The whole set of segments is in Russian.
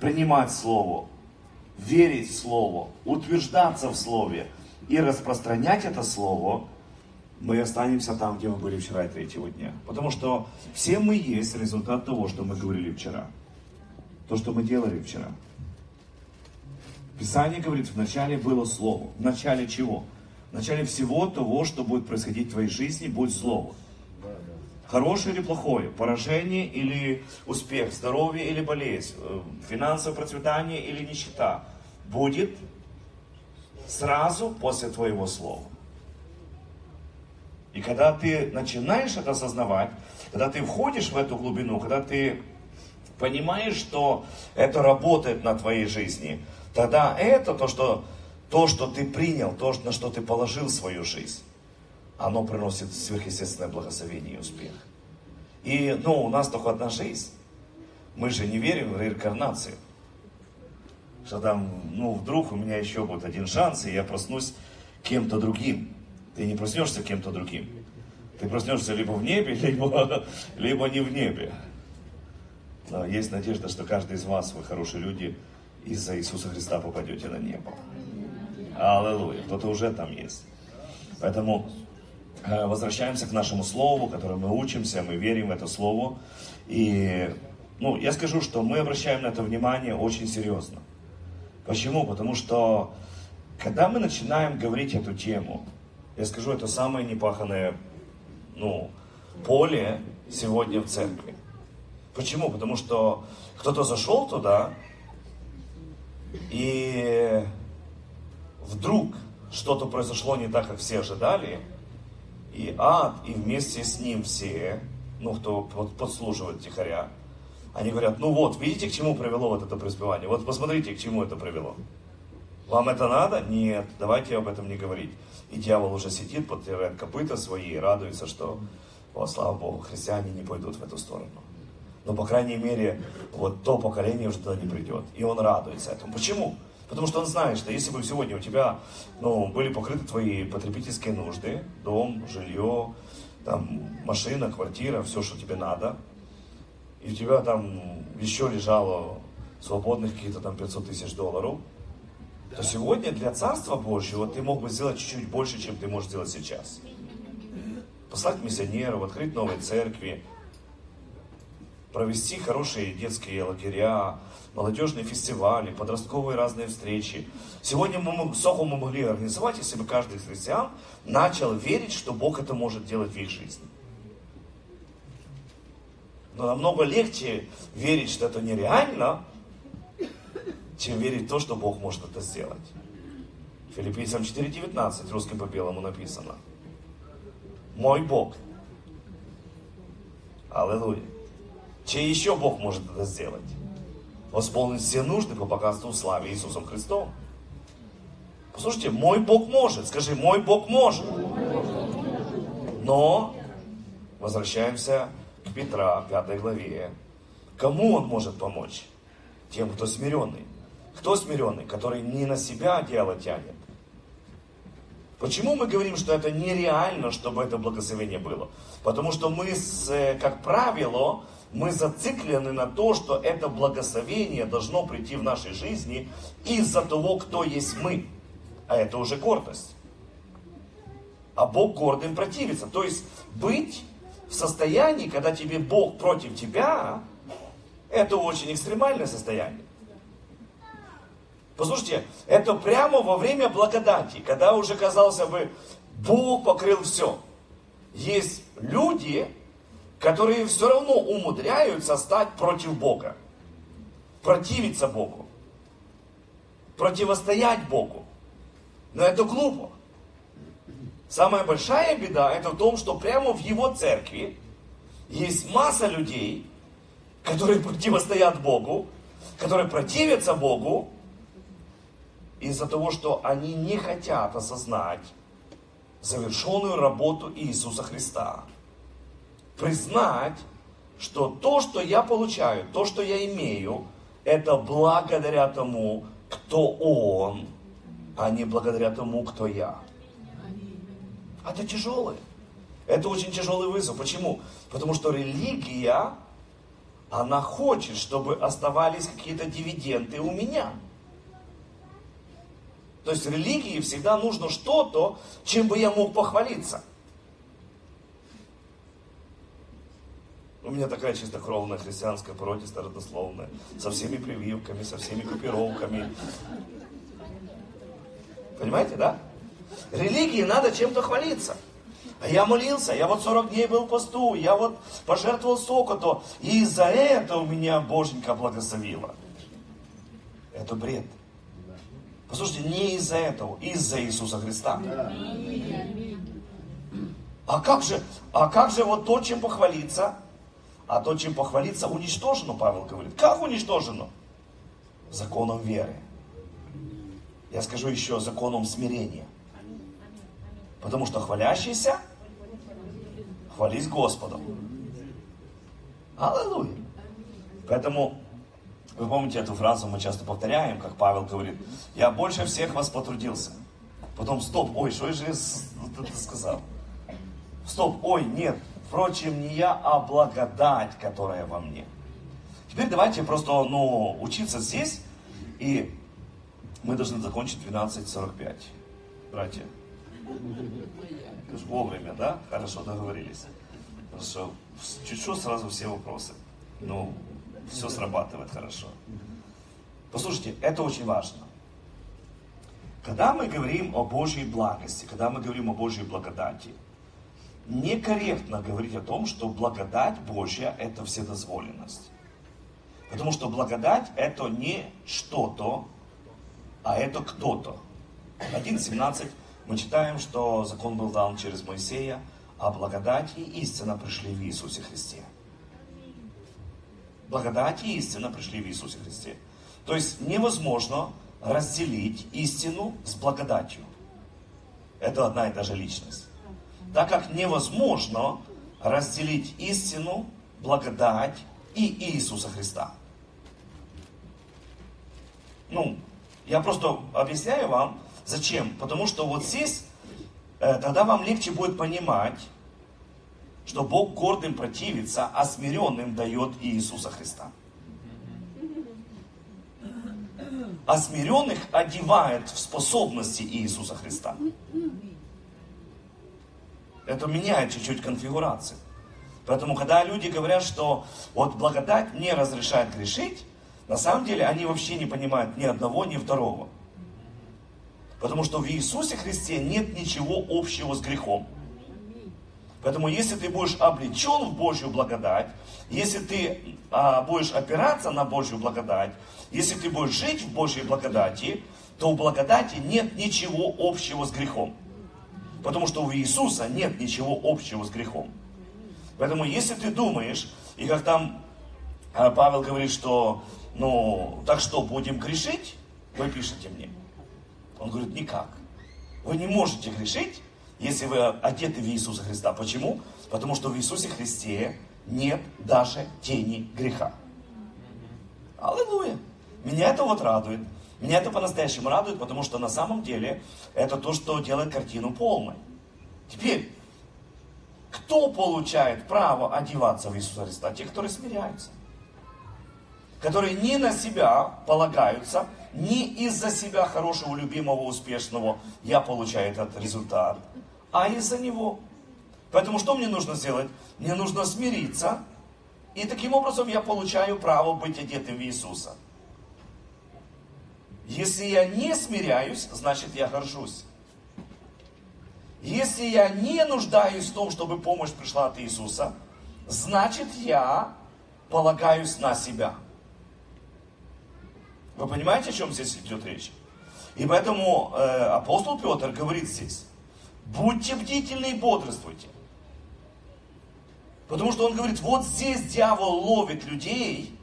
принимать Слово, верить в Слово, утверждаться в Слове и распространять это Слово, мы останемся там, где мы были вчера и третьего дня. Потому что все мы есть результат того, что мы говорили вчера. То, что мы делали вчера. Писание говорит, вначале было Слово. В начале чего? В начале всего того, что будет происходить в твоей жизни, будет Слово. Хорошее или плохое, поражение или успех, здоровье или болезнь, э, финансовое процветание или нищета, будет сразу после твоего слова. И когда ты начинаешь это осознавать, когда ты входишь в эту глубину, когда ты понимаешь, что это работает на твоей жизни, тогда это то, что, то, что ты принял, то, на что ты положил свою жизнь, оно приносит сверхъестественное благословение и успех. И, ну, у нас только одна жизнь. Мы же не верим в реинкарнацию. Что там, ну, вдруг у меня еще будет один шанс, и я проснусь кем-то другим. Ты не проснешься кем-то другим. Ты проснешься либо в небе, либо, либо не в небе. Но есть надежда, что каждый из вас, вы хорошие люди, из-за Иисуса Христа попадете на небо. Аллилуйя. Кто-то уже там есть. Поэтому возвращаемся к нашему слову, которое мы учимся, мы верим в это слово. И ну, я скажу, что мы обращаем на это внимание очень серьезно. Почему? Потому что когда мы начинаем говорить эту тему, я скажу, это самое непаханное ну, поле сегодня в церкви. Почему? Потому что кто-то зашел туда, и вдруг что-то произошло не так, как все ожидали, и ад, и вместе с ним все, ну, кто подслуживает тихоря, они говорят, ну вот, видите, к чему привело вот это преуспевание? Вот посмотрите, к чему это привело. Вам это надо? Нет, давайте об этом не говорить. И дьявол уже сидит, подтирает копыта свои и радуется, что, о, слава Богу, христиане не пойдут в эту сторону. Но, по крайней мере, вот то поколение уже туда не придет. И он радуется этому. Почему? Потому что он знает, что если бы сегодня у тебя ну, были покрыты твои потребительские нужды, дом, жилье, там, машина, квартира, все, что тебе надо, и у тебя там еще лежало свободных каких-то там 500 тысяч долларов, то сегодня для Царства Божьего ты мог бы сделать чуть-чуть больше, чем ты можешь сделать сейчас. Послать миссионеров, открыть новые церкви, провести хорошие детские лагеря, молодежные фестивали, подростковые разные встречи. Сегодня мы, Соху мы могли организовать, если бы каждый из христиан начал верить, что Бог это может делать в их жизни. Но намного легче верить, что это нереально, чем верить в то, что Бог может это сделать. Филиппийцам 4.19 русским по белому написано. Мой Бог. Аллилуйя. Чей еще Бог может это сделать? Восполнить все нужды по богатству славе Иисусом Христом. Послушайте, мой Бог может. Скажи, мой Бог может. Но возвращаемся к Петра, 5 главе. Кому он может помочь? Тем, кто смиренный. Кто смиренный? Который не на себя дело тянет. Почему мы говорим, что это нереально, чтобы это благословение было? Потому что мы, э, как правило, мы зациклены на то, что это благословение должно прийти в нашей жизни из-за того, кто есть мы. А это уже гордость. А Бог гордым противится. То есть быть в состоянии, когда тебе Бог против тебя, это очень экстремальное состояние. Послушайте, это прямо во время благодати, когда уже, казалось бы, Бог покрыл все. Есть люди, которые все равно умудряются стать против Бога, противиться Богу, противостоять Богу. Но это глупо. Самая большая беда это в том, что прямо в его церкви есть масса людей, которые противостоят Богу, которые противятся Богу из-за того, что они не хотят осознать завершенную работу Иисуса Христа признать, что то, что я получаю, то, что я имею, это благодаря тому, кто Он, а не благодаря тому, кто я. Это тяжелое. Это очень тяжелый вызов. Почему? Потому что религия Она хочет, чтобы оставались какие-то дивиденды у меня. То есть религии всегда нужно что-то, чем бы я мог похвалиться. У меня такая чистокровная христианская породистая родословная, со всеми прививками, со всеми купировками. Понимаете, да? Религии надо чем-то хвалиться. А я молился, я вот 40 дней был посту, я вот пожертвовал соку-то, и из-за этого меня Боженька благословила. Это бред. Послушайте, не из-за этого, из-за Иисуса Христа. А как же, а как же вот то, чем похвалиться? А то, чем похвалиться, уничтожено, Павел говорит. Как уничтожено? Законом веры. Я скажу еще законом смирения. Потому что хвалящийся, хвались Господом. Аллилуйя. Поэтому, вы помните эту фразу, мы часто повторяем, как Павел говорит, я больше всех вас потрудился. Потом, стоп, ой, что же я это сказал? Стоп, ой, нет, впрочем, не я, а благодать, которая во мне. Теперь давайте просто, ну, учиться здесь, и мы должны закончить 12.45, братья. Вовремя, да? Хорошо, договорились. Хорошо. Чуть-чуть сразу все вопросы. Ну, все срабатывает хорошо. Послушайте, это очень важно. Когда мы говорим о Божьей благости, когда мы говорим о Божьей благодати, некорректно говорить о том, что благодать Божья – это вседозволенность. Потому что благодать – это не что-то, а это кто-то. 1.17 мы читаем, что закон был дан через Моисея, а благодать и истина пришли в Иисусе Христе. Благодать и истина пришли в Иисусе Христе. То есть невозможно разделить истину с благодатью. Это одна и та же личность. Так как невозможно разделить истину, благодать и Иисуса Христа. Ну, я просто объясняю вам, зачем. Потому что вот здесь, э, тогда вам легче будет понимать, что Бог гордым противится, а смиренным дает Иисуса Христа. А смиренных одевает в способности Иисуса Христа. Это меняет чуть-чуть конфигурацию. Поэтому, когда люди говорят, что вот благодать не разрешает грешить, на самом деле они вообще не понимают ни одного, ни второго. Потому что в Иисусе Христе нет ничего общего с грехом. Поэтому если ты будешь облечен в Божью благодать, если ты а, будешь опираться на Божью благодать, если ты будешь жить в Божьей благодати, то у благодати нет ничего общего с грехом. Потому что у Иисуса нет ничего общего с грехом. Поэтому если ты думаешь, и как там а, Павел говорит, что ну, так что, будем грешить? Вы пишете мне. Он говорит, никак. Вы не можете грешить, если вы одеты в Иисуса Христа. Почему? Потому что в Иисусе Христе нет даже тени греха. Аллилуйя. Меня это вот радует. Меня это по-настоящему радует, потому что на самом деле это то, что делает картину полной. Теперь, кто получает право одеваться в Иисуса Христа? Те, которые смиряются которые не на себя полагаются, не из-за себя хорошего, любимого, успешного я получаю этот результат, а из-за него. Поэтому что мне нужно сделать? Мне нужно смириться, и таким образом я получаю право быть одетым в Иисуса. Если я не смиряюсь, значит я горжусь. Если я не нуждаюсь в том, чтобы помощь пришла от Иисуса, значит я полагаюсь на себя. Вы понимаете, о чем здесь идет речь? И поэтому э, апостол Петр говорит здесь, будьте бдительны и бодрствуйте. Потому что он говорит, вот здесь дьявол ловит людей,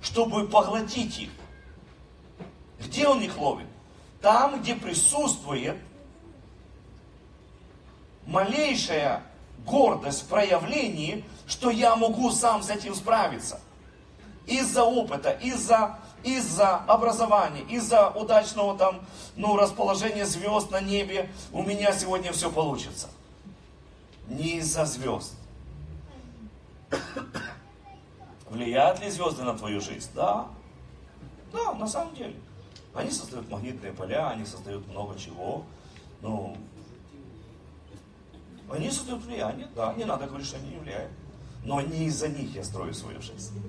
чтобы поглотить их. Где он их ловит? Там, где присутствует малейшая гордость в проявлении, что я могу сам с этим справиться. Из-за опыта, из-за из-за образования, из-за удачного там, ну, расположения звезд на небе у меня сегодня все получится. Не из-за звезд. Влияют ли звезды на твою жизнь? Да. Да, на самом деле. Они создают магнитные поля, они создают много чего. Ну, они создают влияние, да, не надо говорить, что они не влияют. Но не из-за них я строю свою жизнь.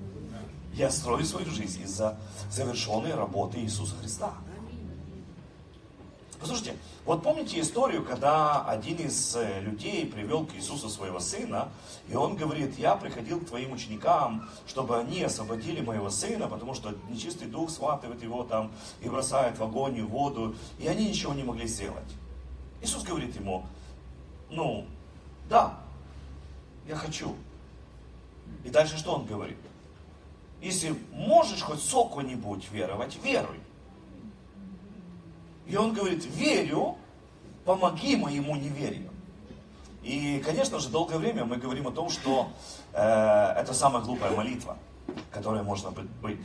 Я строю свою жизнь из-за завершенной работы Иисуса Христа. Послушайте, вот помните историю, когда один из э, людей привел к Иисусу своего сына, и он говорит, я приходил к твоим ученикам, чтобы они освободили моего сына, потому что нечистый дух схватывает его там и бросает в огонь и в воду, и они ничего не могли сделать. Иисус говорит ему, ну, да, я хочу. И дальше что он говорит? Если можешь хоть соку-нибудь веровать, веруй. И он говорит, верю, помоги моему неверию. И, конечно же, долгое время мы говорим о том, что э, это самая глупая молитва, которая можно быть.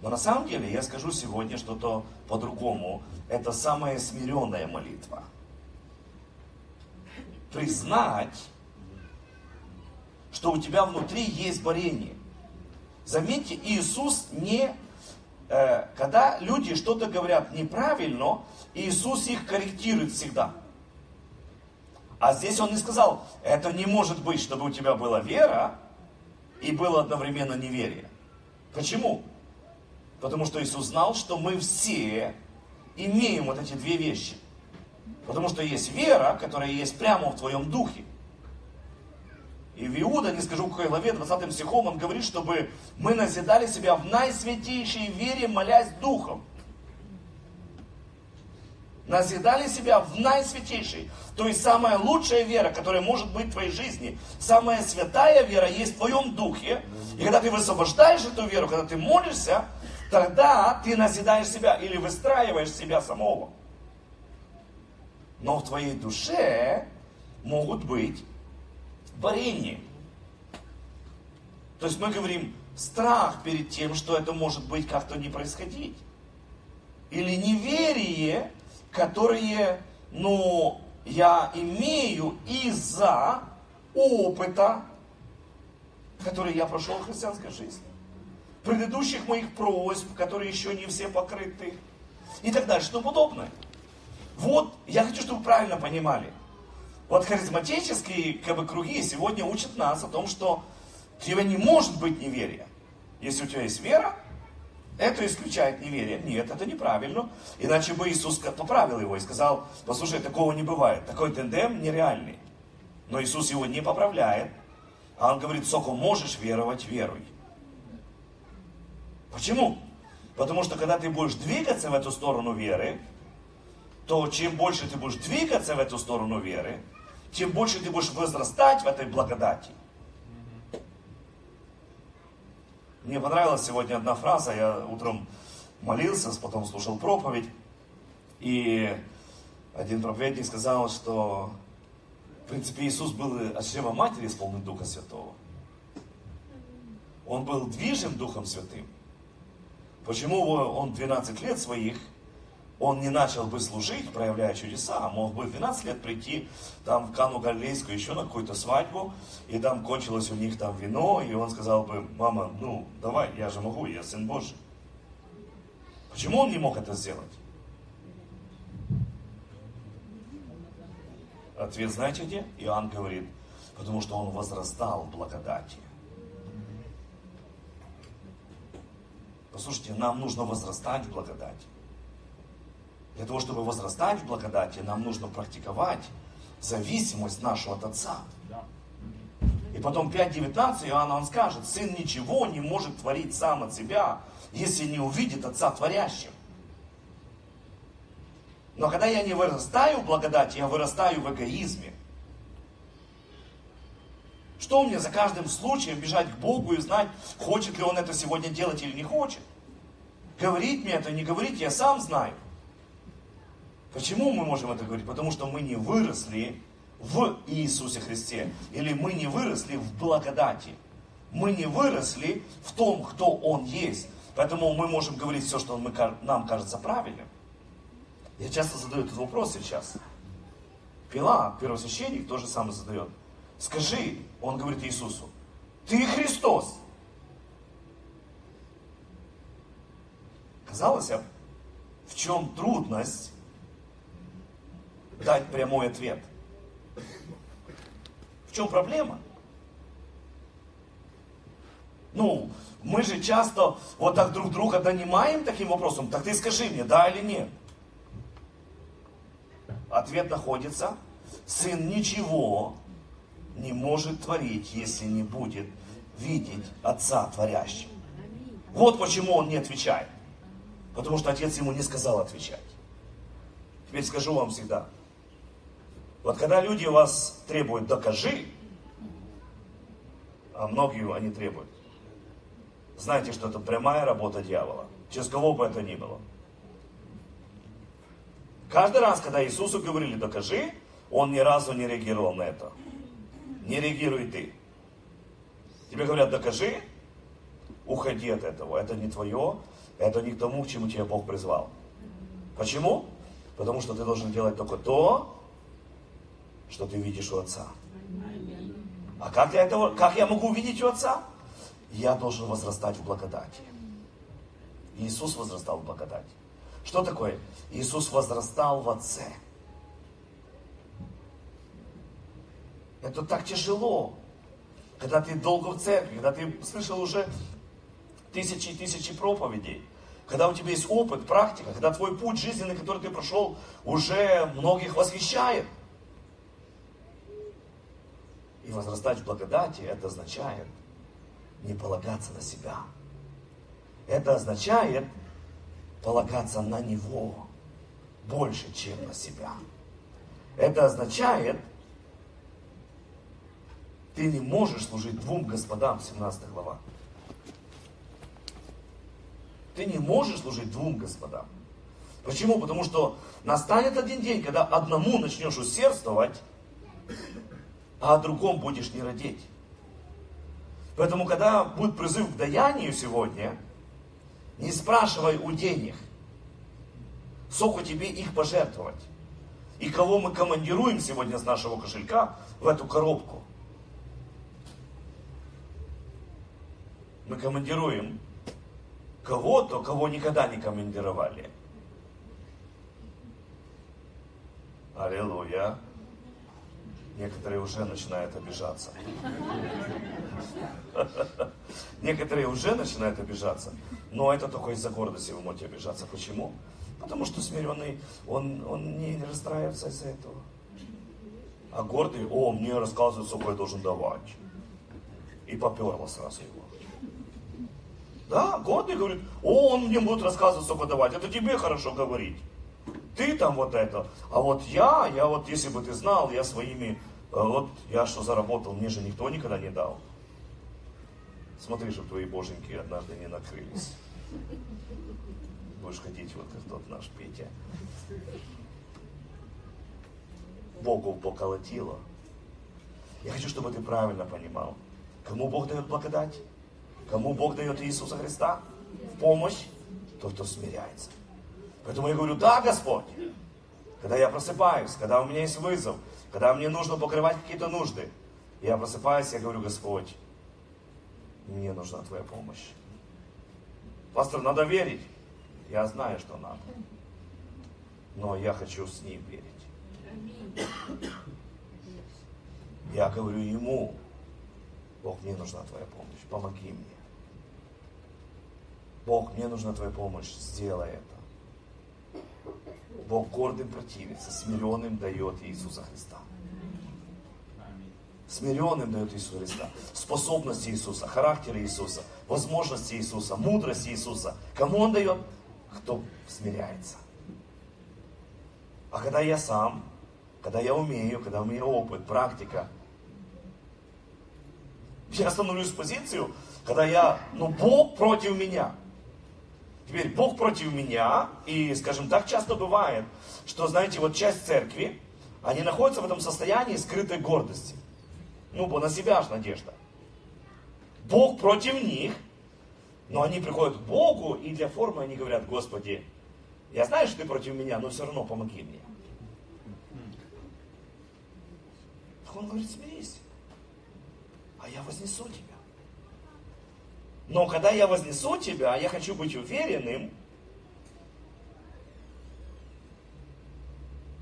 Но на самом деле я скажу сегодня что-то по-другому. Это самая смиренная молитва. Признать, что у тебя внутри есть борение. Заметьте, Иисус не когда люди что-то говорят неправильно, Иисус их корректирует всегда. А здесь он не сказал, это не может быть, чтобы у тебя была вера и было одновременно неверие. Почему? Потому что Иисус знал, что мы все имеем вот эти две вещи. Потому что есть вера, которая есть прямо в твоем духе. И в Иуда, не скажу в какой главе, 20 стихом, он говорит, чтобы мы назидали себя в наисвятейшей вере, молясь Духом. Назидали себя в наисвятейшей. То есть самая лучшая вера, которая может быть в твоей жизни, самая святая вера есть в твоем духе. И когда ты высвобождаешь эту веру, когда ты молишься, тогда ты назидаешь себя или выстраиваешь себя самого. Но в твоей душе могут быть борение. То есть мы говорим страх перед тем, что это может быть как-то не происходить. Или неверие, которое, ну, я имею из-за опыта, который я прошел в христианской жизни. Предыдущих моих просьб, которые еще не все покрыты. И так дальше, что подобное. Вот, я хочу, чтобы вы правильно понимали. Вот харизматические как бы, круги сегодня учат нас о том, что у тебя не может быть неверия. Если у тебя есть вера, это исключает неверие. Нет, это неправильно. Иначе бы Иисус поправил его и сказал, послушай, такого не бывает. Такой тендем нереальный. Но Иисус его не поправляет. А он говорит, сколько можешь веровать, веруй. Почему? Потому что когда ты будешь двигаться в эту сторону веры, то чем больше ты будешь двигаться в эту сторону веры, тем больше ты будешь возрастать в этой благодати. Мне понравилась сегодня одна фраза, я утром молился, потом слушал проповедь, и один проповедник сказал, что в принципе Иисус был от чрева матери исполнен Духа Святого. Он был движим Духом Святым. Почему он 12 лет своих он не начал бы служить, проявляя чудеса, а мог бы в 12 лет прийти там в Кану Галилейскую еще на какую-то свадьбу, и там кончилось у них там вино, и он сказал бы, мама, ну давай, я же могу, я сын Божий. Почему он не мог это сделать? Ответ знаете где? Иоанн говорит, потому что он возрастал в благодати. Послушайте, нам нужно возрастать в благодати. Для того, чтобы возрастать в благодати, нам нужно практиковать зависимость нашу от Отца. И потом 5.19 Иоанна он скажет, сын ничего не может творить сам от себя, если не увидит Отца творящим. Но когда я не вырастаю в благодати, я вырастаю в эгоизме. Что мне за каждым случаем бежать к Богу и знать, хочет ли Он это сегодня делать или не хочет? Говорить мне это, не говорить, я сам знаю. Почему мы можем это говорить? Потому что мы не выросли в Иисусе Христе. Или мы не выросли в благодати. Мы не выросли в том, кто Он есть. Поэтому мы можем говорить все, что мы, нам кажется правильным. Я часто задаю этот вопрос сейчас. Пила, первосвященник, тоже самое задает. Скажи, он говорит Иисусу, ты Христос. Казалось бы, в чем трудность дать прямой ответ? В чем проблема? Ну, мы же часто вот так друг друга донимаем таким вопросом. Так ты скажи мне, да или нет? Ответ находится. Сын ничего не может творить, если не будет видеть Отца творящим. Вот почему он не отвечает. Потому что Отец ему не сказал отвечать. Теперь скажу вам всегда. Вот когда люди вас требуют «докажи», а многие они требуют, знаете, что это прямая работа дьявола. Через кого бы это ни было. Каждый раз, когда Иисусу говорили «докажи», он ни разу не реагировал на это. Не реагируй ты. Тебе говорят «докажи», уходи от этого. Это не твое, это не к тому, к чему тебя Бог призвал. Почему? Потому что ты должен делать только то, что ты видишь у Отца. А как я, этого, как я могу увидеть у Отца? Я должен возрастать в благодати. Иисус возрастал в благодати. Что такое? Иисус возрастал в Отце. Это так тяжело. Когда ты долго в церкви, когда ты слышал уже тысячи и тысячи проповедей, когда у тебя есть опыт, практика, когда твой путь жизненный, который ты прошел, уже многих восхищает. И возрастать в благодати, это означает не полагаться на себя. Это означает полагаться на Него больше, чем на себя. Это означает, ты не можешь служить двум господам, 17 глава. Ты не можешь служить двум господам. Почему? Потому что настанет один день, когда одному начнешь усердствовать, а о другом будешь не родить. Поэтому, когда будет призыв к даянию сегодня, не спрашивай у денег, сколько тебе их пожертвовать. И кого мы командируем сегодня с нашего кошелька в эту коробку. Мы командируем кого-то, кого никогда не командировали. Аллилуйя. Некоторые уже начинают обижаться. Некоторые уже начинают обижаться. Но это только из-за гордости вы можете обижаться. Почему? Потому что смиренный, он, он не расстраивается из-за этого. А гордый, о, мне рассказывают, сколько я должен давать. И поперло сразу его. Да, гордый говорит, о, он мне будет рассказывать, сколько давать. Это тебе хорошо говорить ты там вот это, а вот я, я вот, если бы ты знал, я своими, э, вот я что заработал, мне же никто никогда не дал. Смотри, чтобы твои боженьки однажды не накрылись. Будешь ходить вот как тот наш Петя. Богу поколотило. Я хочу, чтобы ты правильно понимал. Кому Бог дает благодать? Кому Бог дает Иисуса Христа? В помощь? Тот, кто смиряется. Поэтому я говорю, да, Господь. Когда я просыпаюсь, когда у меня есть вызов, когда мне нужно покрывать какие-то нужды, я просыпаюсь, я говорю, Господь, мне нужна Твоя помощь. Пастор, надо верить. Я знаю, что надо. Но я хочу с ним верить. Я говорю ему, Бог, мне нужна Твоя помощь, помоги мне. Бог, мне нужна Твоя помощь, сделай это. Бог гордым противится, смиренным дает Иисуса Христа. Смиренным дает Иисуса Христа. Способности Иисуса, характер Иисуса, возможности Иисуса, мудрость Иисуса. Кому Он дает? Кто смиряется. А когда я сам, когда я умею, когда у меня опыт, практика, я становлюсь в позицию, когда я, ну Бог против меня. Теперь Бог против меня, и, скажем так, часто бывает, что, знаете, вот часть церкви, они находятся в этом состоянии скрытой гордости. Ну, на себя аж надежда. Бог против них, но они приходят к Богу, и для формы они говорят, Господи, я знаю, что ты против меня, но все равно помоги мне. Он говорит, смирись, а я вознесу тебя. Но когда я вознесу тебя, я хочу быть уверенным,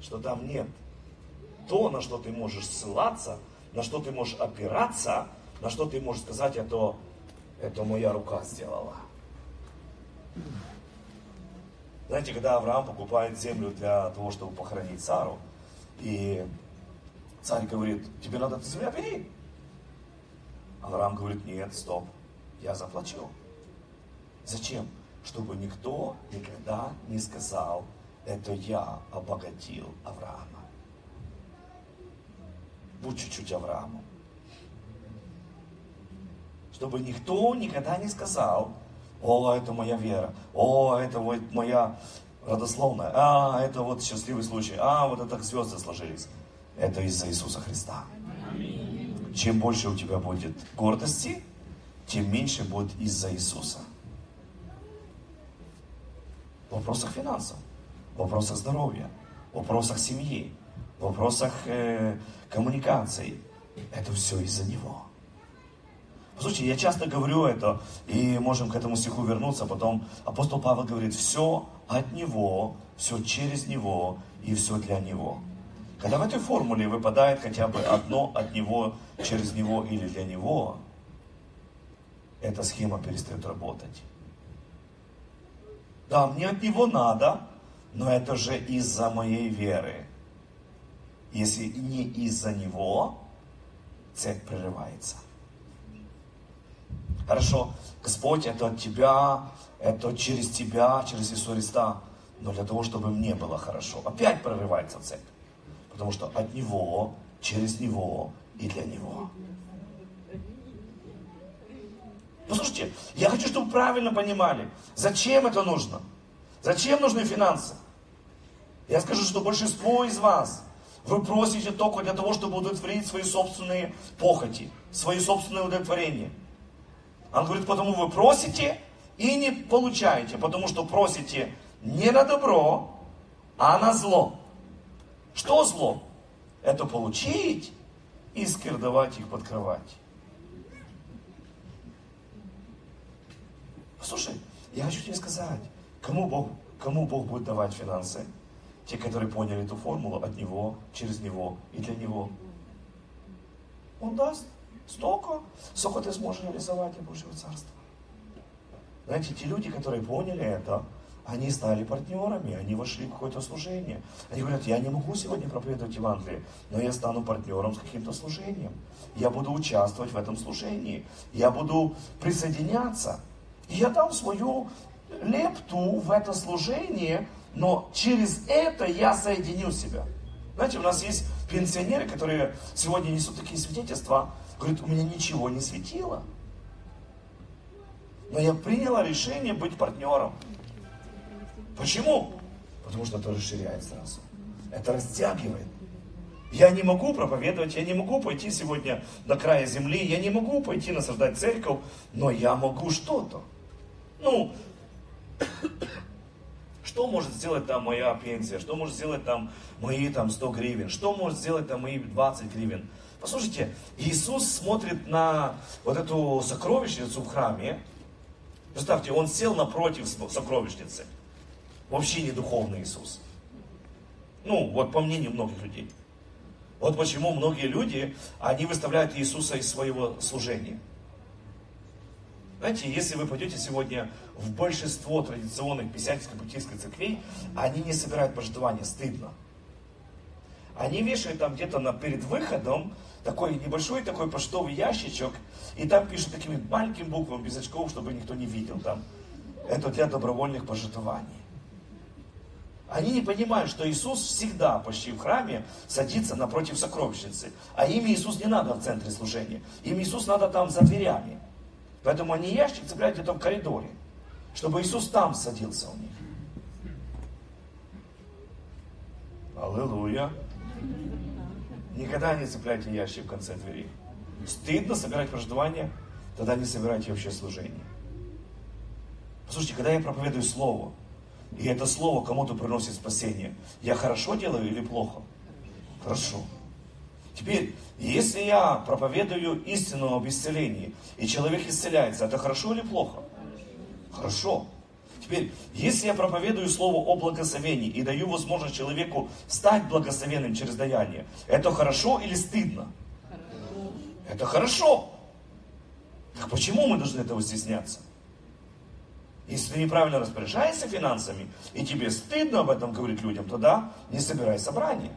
что там нет то, на что ты можешь ссылаться, на что ты можешь опираться, на что ты можешь сказать, это, это моя рука сделала. Знаете, когда Авраам покупает землю для того, чтобы похоронить Сару, и царь говорит, тебе надо эту землю, бери. Авраам говорит, нет, стоп я заплачу. Зачем? Чтобы никто никогда не сказал, это я обогатил Авраама. Будь чуть-чуть Авраамом. Чтобы никто никогда не сказал, о, это моя вера, о, это вот моя родословная, а, это вот счастливый случай, а, вот это так звезды сложились. Это из-за Иисуса Христа. Чем больше у тебя будет гордости, тем меньше будет из-за Иисуса. В вопросах финансов, в вопросах здоровья, в вопросах семьи, в вопросах э, коммуникаций. Это все из-за Него. Слушайте, я часто говорю это, и можем к этому стиху вернуться, потом апостол Павел говорит, все от Него, все через Него и все для Него. Когда в этой формуле выпадает хотя бы одно от Него, через Него или для Него, эта схема перестает работать. Да, мне от Него надо, но это же из-за моей веры. Если не из-за Него, цепь прерывается. Хорошо, Господь, это от Тебя, это через Тебя, через Иисуса Христа, но для того, чтобы мне было хорошо. Опять прорывается цепь. Потому что от Него, через Него и для Него. Послушайте, я хочу, чтобы правильно понимали, зачем это нужно. Зачем нужны финансы? Я скажу, что большинство из вас, вы просите только для того, чтобы удовлетворить свои собственные похоти, свои собственные удовлетворения. Он говорит, потому вы просите и не получаете, потому что просите не на добро, а на зло. Что зло? Это получить и скирдовать их под кровать. Слушай, я хочу тебе сказать, кому Бог, кому Бог будет давать финансы? Те, которые поняли эту формулу от Него, через Него и для Него. Он даст столько, сколько ты сможешь реализовать для Божьего Царства. Знаете, те люди, которые поняли это, они стали партнерами, они вошли в какое-то служение. Они говорят, я не могу сегодня проповедовать Евангелие, но я стану партнером с каким-то служением. Я буду участвовать в этом служении. Я буду присоединяться. Я дам свою лепту в это служение, но через это я соединю себя. Знаете, у нас есть пенсионеры, которые сегодня несут такие свидетельства, говорят, у меня ничего не светило. Но я приняла решение быть партнером. Почему? Потому что это расширяет сразу. Это растягивает. Я не могу проповедовать, я не могу пойти сегодня на край земли, я не могу пойти насаждать церковь, но я могу что-то. Ну, что может сделать там моя пенсия, что может сделать там мои там 100 гривен, что может сделать там мои 20 гривен. Послушайте, Иисус смотрит на вот эту сокровищницу в храме. Представьте, он сел напротив сокровищницы. Вообще не духовный Иисус. Ну, вот по мнению многих людей. Вот почему многие люди, они выставляют Иисуса из своего служения. Знаете, если вы пойдете сегодня в большинство традиционных писательских баптистских церквей, они не собирают пожертвования, стыдно. Они вешают там где-то на, перед выходом такой небольшой такой почтовый ящичок, и там пишут такими маленькими буквами, без очков, чтобы никто не видел там. Это для добровольных пожертвований. Они не понимают, что Иисус всегда почти в храме садится напротив сокровищницы. А им Иисус не надо в центре служения. Им Иисус надо там за дверями. Поэтому они ящик цепляют где-то в коридоре. Чтобы Иисус там садился у них. Аллилуйя. Никогда не цепляйте ящик в конце двери. Стыдно собирать пожертвования, тогда не собирайте вообще служение. Послушайте, когда я проповедую Слово, и это слово кому-то приносит спасение. Я хорошо делаю или плохо? Хорошо. Теперь, если я проповедую истину об исцелении, и человек исцеляется, это хорошо или плохо? Хорошо. Теперь, если я проповедую слово о благословении и даю возможность человеку стать благословенным через даяние, это хорошо или стыдно? Хорошо. Это хорошо. Так почему мы должны этого стесняться? Если ты неправильно распоряжаешься финансами, и тебе стыдно об этом говорить людям, тогда не собирай собрание.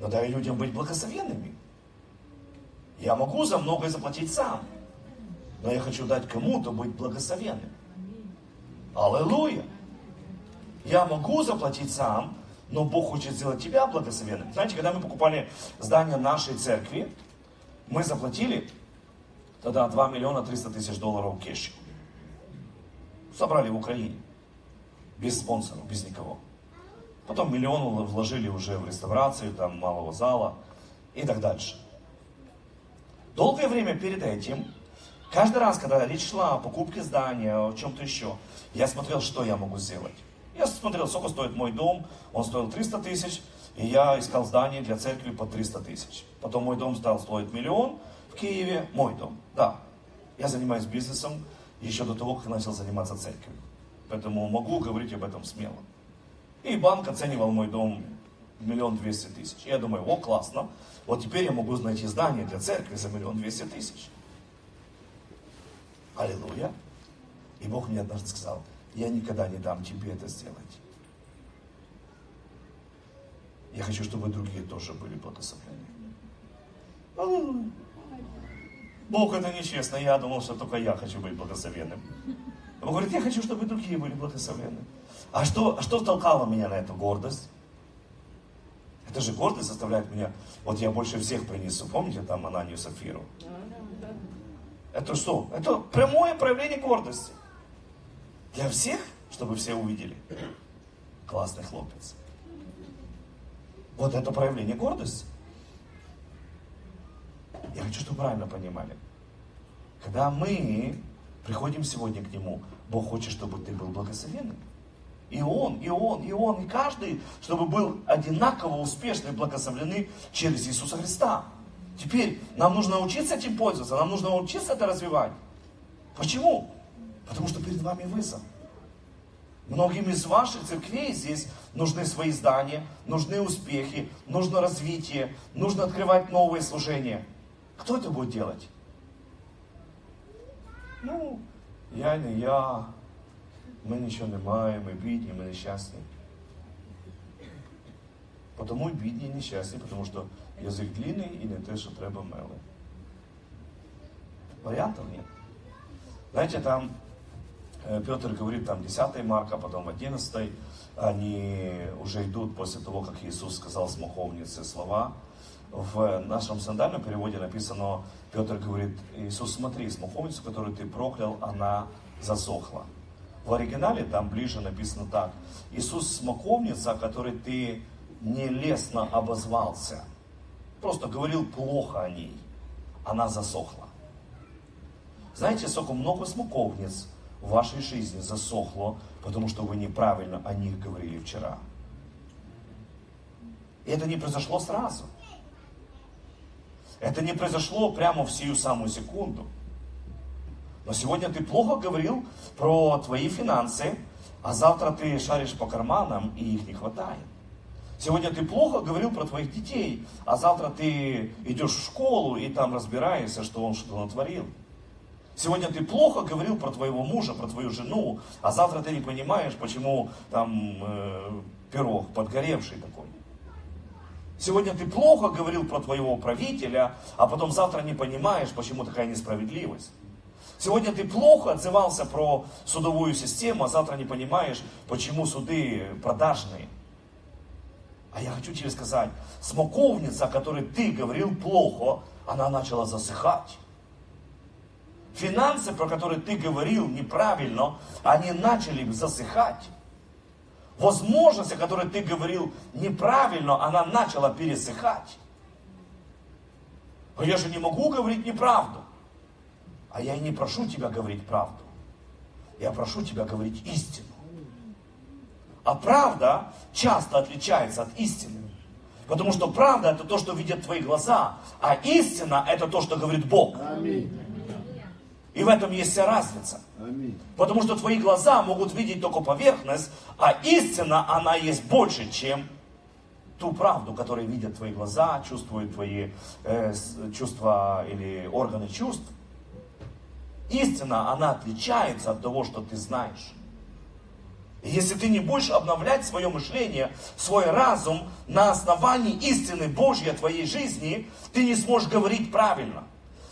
Но дай людям быть благословенными. Я могу за многое заплатить сам, но я хочу дать кому-то быть благословенным. Аллилуйя! Я могу заплатить сам, но Бог хочет сделать тебя благословенным. Знаете, когда мы покупали здание нашей церкви, мы заплатили тогда 2 миллиона 300 тысяч долларов кеш. Собрали в Украине. Без спонсоров, без никого. Потом миллион вложили уже в реставрацию там малого зала и так дальше. Долгое время перед этим, каждый раз, когда речь шла о покупке здания, о чем-то еще, я смотрел, что я могу сделать. Я смотрел, сколько стоит мой дом, он стоил 300 тысяч, и я искал здание для церкви по 300 тысяч. Потом мой дом стал стоить миллион в Киеве, мой дом, да. Я занимаюсь бизнесом еще до того, как начал заниматься церковью. Поэтому могу говорить об этом смело. И банк оценивал мой дом миллион двести тысяч. Я думаю, о, классно, вот теперь я могу найти здание для церкви за миллион двести тысяч. Аллилуйя. И Бог мне однажды сказал, я никогда не дам тебе это сделать. Я хочу, чтобы другие тоже были благословлены. Бог, это нечестно. Я думал, что только я хочу быть благословенным. Он говорит, я хочу, чтобы другие были благословенны. А что, а что толкало меня на эту гордость? Это же гордость заставляет меня, вот я больше всех принесу. Помните там Ананию Сафиру? Это что? Это прямое проявление гордости. Для всех, чтобы все увидели. Классный хлопец. Вот это проявление гордости. Я хочу, чтобы правильно понимали. Когда мы приходим сегодня к Нему, Бог хочет, чтобы ты был благословенным. И он, и он, и он, и каждый, чтобы был одинаково успешный и благословленный через Иисуса Христа. Теперь нам нужно научиться этим пользоваться, нам нужно научиться это развивать. Почему? Потому что перед вами вызов. Многим из ваших церквей здесь нужны свои здания, нужны успехи, нужно развитие, нужно открывать новые служения. Кто это будет делать? Ну, я не я, ми нічого не маємо, ми бідні, ми нещасні. Потому і бідні і нещасні, тому що язик длинний і не те, що треба мели. Вариантов нет. Знаете, там э, Петр говорит, там 10 марка, потом 11, они уже идут после того, как Иисус сказал смуховнице слова. В нашем сандальном переводе написано, Петр говорит, Иисус, смотри, смуховницу, которую ты проклял, она засохла. В оригинале там ближе написано так. Иисус смоковница, которой ты нелестно обозвался. Просто говорил плохо о ней. Она засохла. Знаете, сколько много смоковниц в вашей жизни засохло, потому что вы неправильно о них говорили вчера. И это не произошло сразу. Это не произошло прямо в сию самую секунду. Но сегодня ты плохо говорил про твои финансы, а завтра ты шаришь по карманам и их не хватает. Сегодня ты плохо говорил про твоих детей, а завтра ты идешь в школу и там разбираешься, что он что-то натворил. Сегодня ты плохо говорил про твоего мужа, про твою жену, а завтра ты не понимаешь, почему там э, пирог подгоревший такой. Сегодня ты плохо говорил про твоего правителя, а потом завтра не понимаешь, почему такая несправедливость. Сегодня ты плохо отзывался про судовую систему, а завтра не понимаешь, почему суды продажные. А я хочу тебе сказать, смоковница, о которой ты говорил плохо, она начала засыхать. Финансы, про которые ты говорил неправильно, они начали засыхать. Возможность, о которой ты говорил неправильно, она начала пересыхать. А я же не могу говорить неправду. А я и не прошу тебя говорить правду. Я прошу тебя говорить истину. А правда часто отличается от истины. Потому что правда это то, что видят твои глаза, а истина это то, что говорит Бог. И в этом есть вся разница. Потому что твои глаза могут видеть только поверхность, а истина, она есть больше, чем ту правду, которую видят твои глаза, чувствуют твои э, чувства или органы чувств. Истина, она отличается от того, что ты знаешь. И если ты не будешь обновлять свое мышление, свой разум на основании истины Божьей твоей жизни, ты не сможешь говорить правильно.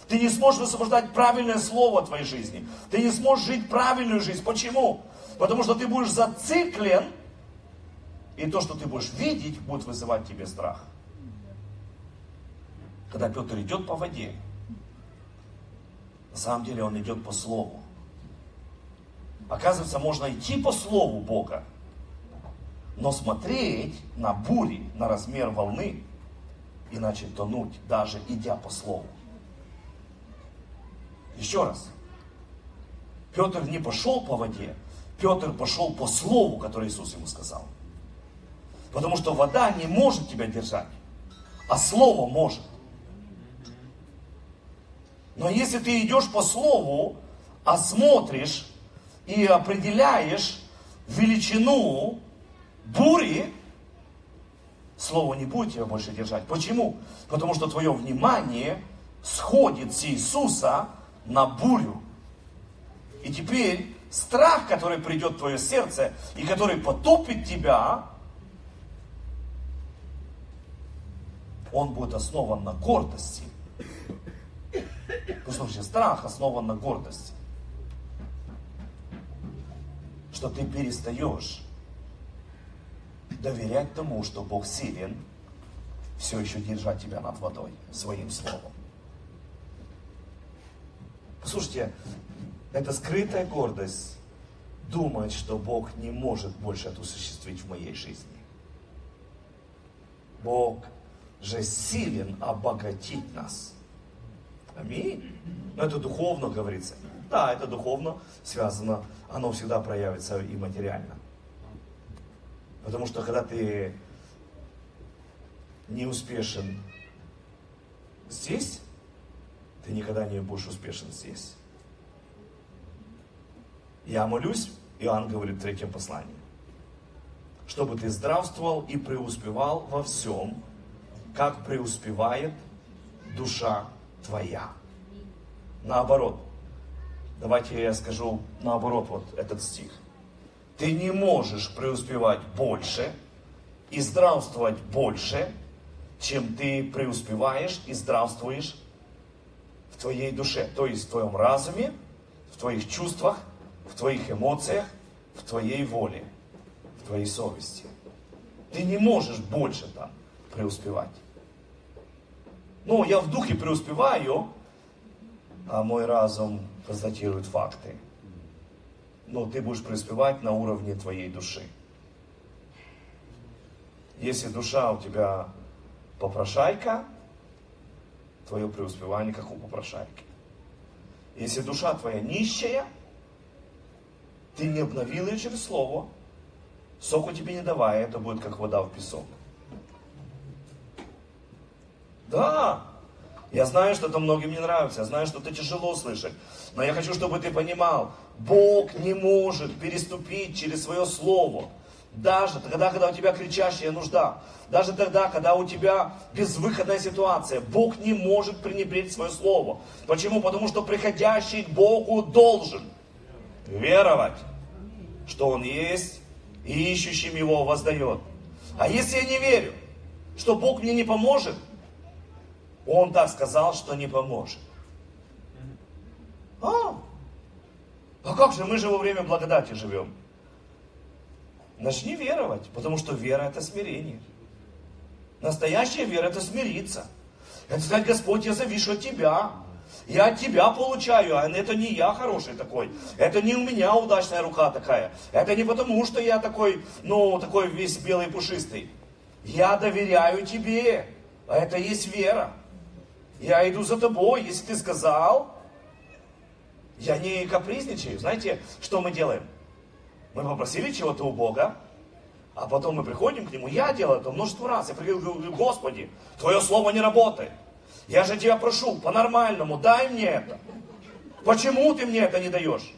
Ты не сможешь высвобождать правильное слово твоей жизни. Ты не сможешь жить правильную жизнь. Почему? Потому что ты будешь зациклен, и то, что ты будешь видеть, будет вызывать тебе страх. Когда Петр идет по воде, на самом деле он идет по слову. Оказывается, можно идти по слову Бога, но смотреть на бури, на размер волны, и начать тонуть, даже идя по слову. Еще раз. Петр не пошел по воде, Петр пошел по слову, которое Иисус ему сказал. Потому что вода не может тебя держать, а слово может. Но если ты идешь по слову, а смотришь и определяешь величину бури, слово не будет тебя больше держать. Почему? Потому что твое внимание сходит с Иисуса на бурю. И теперь страх, который придет в твое сердце и который потопит тебя, он будет основан на гордости. Послушайте, страх основан на гордости. Что ты перестаешь доверять тому, что Бог силен все еще держать тебя над водой своим словом. Послушайте, это скрытая гордость думать, что Бог не может больше это осуществить в моей жизни. Бог же силен обогатить нас. Аминь. Но это духовно говорится. Да, это духовно связано, оно всегда проявится и материально. Потому что когда ты не успешен здесь, ты никогда не будешь успешен здесь. Я молюсь, Иоанн говорит в третьем послании, чтобы ты здравствовал и преуспевал во всем, как преуспевает душа твоя. Наоборот. Давайте я скажу наоборот вот этот стих. Ты не можешь преуспевать больше и здравствовать больше, чем ты преуспеваешь и здравствуешь в твоей душе, то есть в твоем разуме, в твоих чувствах, в твоих эмоциях, в твоей воле, в твоей совести. Ты не можешь больше там преуспевать. Ну, я в духе преуспеваю, а мой разум констатирует факты. Но ты будешь преуспевать на уровне твоей души. Если душа у тебя попрошайка, твое преуспевание как у попрошайки. Если душа твоя нищая, ты не обновил ее через слово, соку тебе не давая, это будет как вода в песок. Да, я знаю, что это многим не нравится, я знаю, что это тяжело слышать, но я хочу, чтобы ты понимал, Бог не может переступить через свое слово. Даже тогда, когда у тебя кричащая нужда, даже тогда, когда у тебя безвыходная ситуация, Бог не может пренебречь свое слово. Почему? Потому что приходящий к Богу должен веровать, что Он есть, и ищущим Его воздает. А если я не верю, что Бог мне не поможет, Он так сказал, что не поможет. А, а как же, мы же во время благодати живем. Начни веровать, потому что вера это смирение. Настоящая вера это смириться. Это сказать, Господь, я завишу от Тебя. Я от Тебя получаю, а это не я хороший такой. Это не у меня удачная рука такая. Это не потому, что я такой, ну, такой весь белый пушистый. Я доверяю Тебе. А это есть вера. Я иду за Тобой. Если Ты сказал, я не капризничаю. Знаете, что мы делаем? Мы попросили чего-то у Бога, а потом мы приходим к Нему. Я делаю это множество раз. Я приходил, говорю, Господи, Твое Слово не работает. Я же Тебя прошу, по-нормальному, дай мне это. Почему ты мне это не даешь?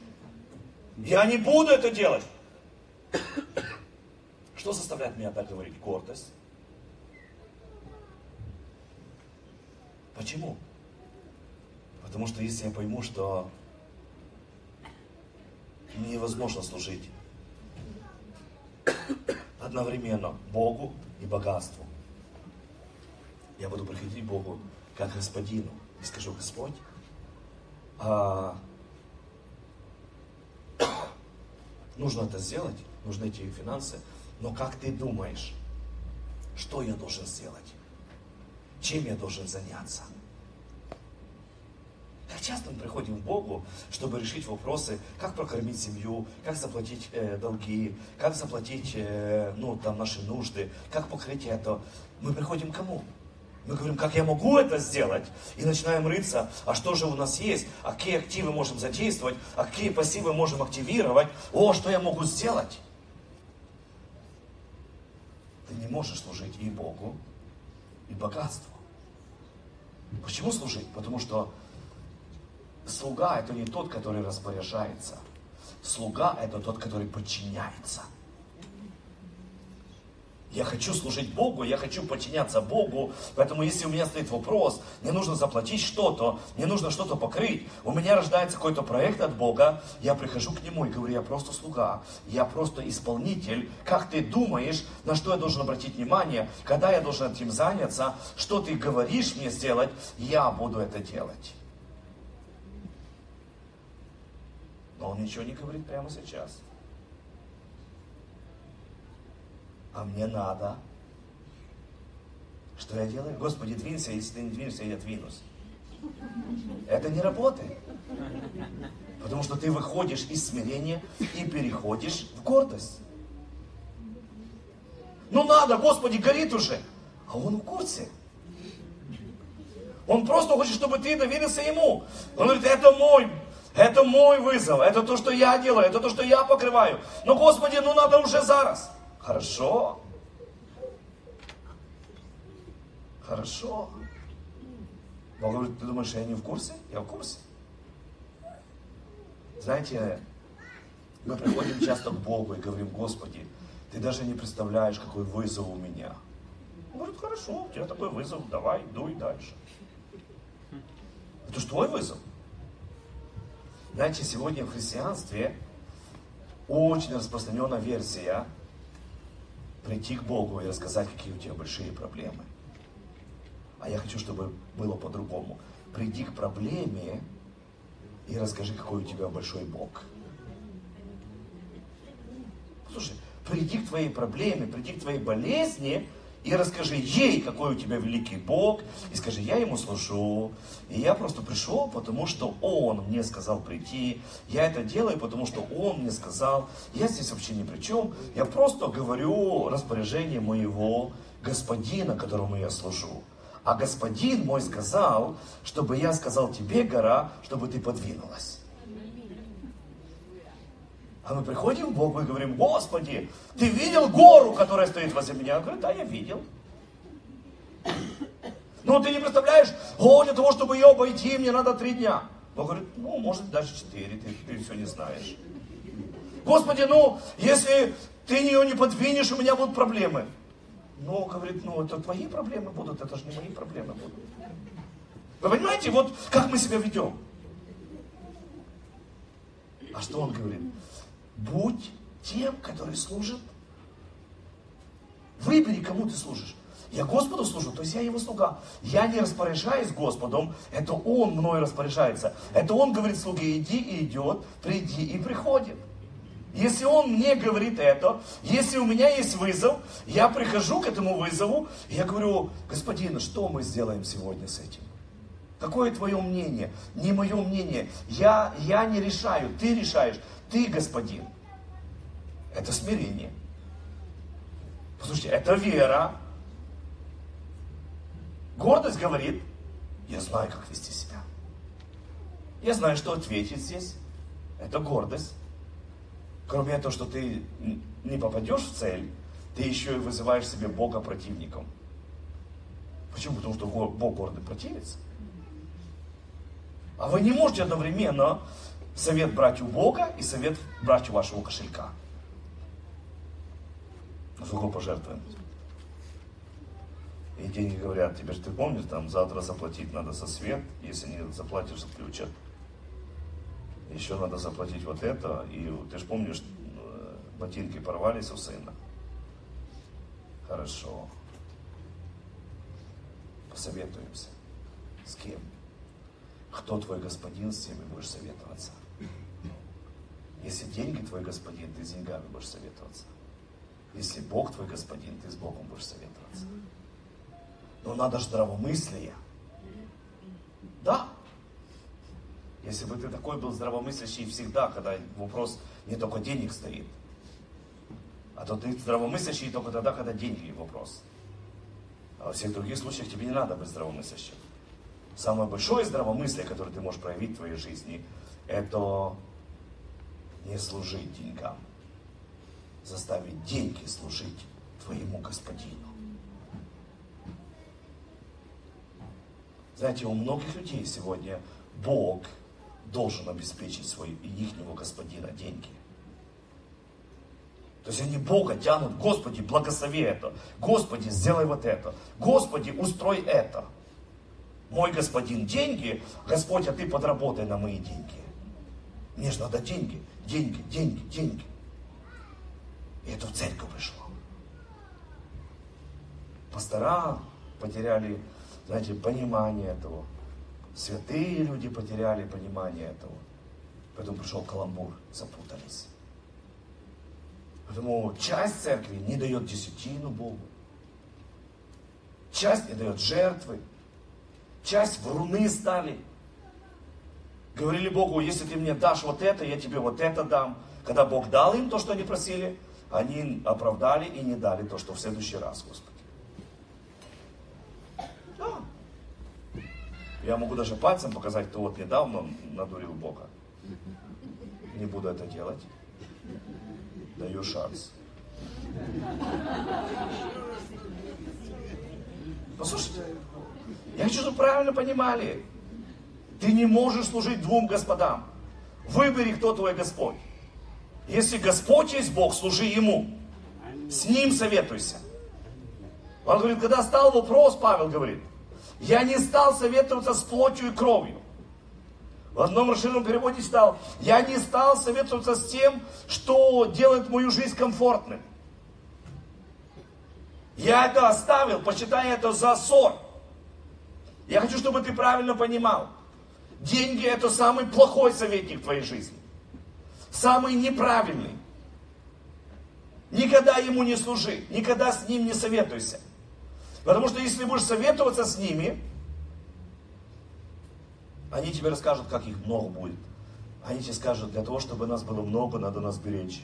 Я не буду это делать. Что заставляет меня так говорить? Гордость. Почему? Потому что если я пойму, что невозможно служить одновременно Богу и богатству, я буду приходить к Богу как господину и скажу, Господь, а, нужно это сделать, нужны эти финансы, но как ты думаешь, что я должен сделать? Чем я должен заняться? Как часто мы приходим к Богу, чтобы решить вопросы, как прокормить семью, как заплатить э, долги, как заплатить э, ну, там, наши нужды, как покрыть это. Мы приходим к кому? Мы говорим, как я могу это сделать? И начинаем рыться, а что же у нас есть? А какие активы можем задействовать? А какие пассивы можем активировать? О, что я могу сделать? Ты не можешь служить и Богу, и богатству. Почему служить? Потому что слуга это не тот, который распоряжается. Слуга это тот, который подчиняется. Я хочу служить Богу, я хочу подчиняться Богу. Поэтому если у меня стоит вопрос, мне нужно заплатить что-то, мне нужно что-то покрыть, у меня рождается какой-то проект от Бога, я прихожу к Нему и говорю, я просто слуга, я просто исполнитель. Как ты думаешь, на что я должен обратить внимание, когда я должен этим заняться, что ты говоришь мне сделать, я буду это делать. Но он ничего не говорит прямо сейчас. А мне надо. Что я делаю? Господи, двинься, если ты не двинешься, я двинусь. Это не работает. Потому что ты выходишь из смирения и переходишь в гордость. Ну надо, Господи, горит уже. А он в курсе. Он просто хочет, чтобы ты доверился ему. Он говорит, это мой, это мой вызов, это то, что я делаю, это то, что я покрываю. Но, Господи, ну надо уже зараз. Хорошо. Хорошо. Бог говорит, ты думаешь, я не в курсе? Я в курсе. Знаете, мы приходим часто к Богу и говорим, Господи, ты даже не представляешь, какой вызов у меня. Он говорит, хорошо, у тебя такой вызов, давай, дуй дальше. Это же твой вызов. Знаете, сегодня в христианстве очень распространенная версия, прийти к Богу и рассказать, какие у тебя большие проблемы. А я хочу, чтобы было по-другому. Приди к проблеме и расскажи, какой у тебя большой Бог. Слушай, приди к твоей проблеме, приди к твоей болезни – и расскажи ей, какой у тебя великий Бог, и скажи, я ему служу, и я просто пришел, потому что он мне сказал прийти, я это делаю, потому что он мне сказал, я здесь вообще ни при чем, я просто говорю распоряжение моего господина, которому я служу. А господин мой сказал, чтобы я сказал тебе, гора, чтобы ты подвинулась. А мы приходим к Богу и говорим, Господи, ты видел гору, которая стоит возле меня? Он говорит, да, я видел. Ну, ты не представляешь, о, для того, чтобы ее обойти, мне надо три дня. Бог говорит, ну, может, даже четыре, ты, ты все не знаешь. Господи, ну, если ты ее не подвинешь, у меня будут проблемы. Ну, говорит, ну, это твои проблемы будут, это же не мои проблемы будут. Вы понимаете, вот как мы себя ведем? А что он говорит? Будь тем, который служит. Выбери, кому ты служишь. Я Господу служу, то есть я его слуга. Я не распоряжаюсь Господом, это Он мной распоряжается. Это Он говорит слуге, иди и идет, приди и приходит. Если Он мне говорит это, если у меня есть вызов, я прихожу к этому вызову, и я говорю, господин, что мы сделаем сегодня с этим? Какое твое мнение? Не мое мнение. Я, я не решаю, ты решаешь. Ты господин. Это смирение. Послушайте, это вера. Гордость говорит, я знаю, как вести себя. Я знаю, что ответить здесь. Это гордость. Кроме того, что ты не попадешь в цель, ты еще и вызываешь себе Бога противником. Почему? Потому что Бог гордый противится. А вы не можете одновременно совет брать у Бога и совет брать у вашего кошелька. Сколько пожертвуем? И деньги говорят, тебе же ты помнишь, там завтра заплатить надо за свет, если не заплатишь, отключат. Еще надо заплатить вот это, и ты же помнишь, э, ботинки порвались у сына. Хорошо. Посоветуемся. С кем? Кто твой господин, с тем и будешь советоваться. Если деньги твой господин, ты с деньгами будешь советоваться. Если Бог твой господин, ты с Богом будешь советоваться. Но надо здравомыслие. Да. Если бы ты такой был здравомыслящий всегда, когда вопрос не только денег стоит, а то ты здравомыслящий только тогда, когда деньги вопрос. А во всех других случаях тебе не надо быть здравомыслящим. Самое большое здравомыслие, которое ты можешь проявить в твоей жизни, это не служить деньгам. Заставить деньги служить твоему господину. Знаете, у многих людей сегодня Бог должен обеспечить свой и ихнего господина деньги. То есть они Бога тянут, Господи, благослови это. Господи, сделай вот это. Господи, устрой это. Мой господин деньги, Господь, а ты подработай на мои деньги. Мне же надо деньги, деньги, деньги, деньги. И это в церковь пришло. Пастора потеряли знаете, понимание этого. Святые люди потеряли понимание этого. Поэтому пришел каламбур, запутались. Поэтому часть церкви не дает десятину Богу. Часть не дает жертвы. Часть вруны стали. Говорили Богу, если ты мне дашь вот это, я тебе вот это дам. Когда Бог дал им то, что они просили, они оправдали и не дали то, что в следующий раз, Господи. Я могу даже пальцем показать, кто вот недавно надурил Бога. Не буду это делать. Даю шанс. Послушайте, я хочу, чтобы правильно понимали. Ты не можешь служить двум господам. Выбери, кто твой Господь. Если Господь есть Бог, служи Ему. С Ним советуйся. Он говорит, когда стал вопрос, Павел говорит, я не стал советоваться с плотью и кровью. В одном расширенном переводе читал, я не стал советоваться с тем, что делает мою жизнь комфортной. Я это оставил, посчитая это за ссор. Я хочу, чтобы ты правильно понимал. Деньги это самый плохой советник в твоей жизни. Самый неправильный. Никогда ему не служи, никогда с ним не советуйся. Потому что если будешь советоваться с ними, они тебе расскажут, как их много будет. Они тебе скажут, для того, чтобы нас было много, надо нас беречь.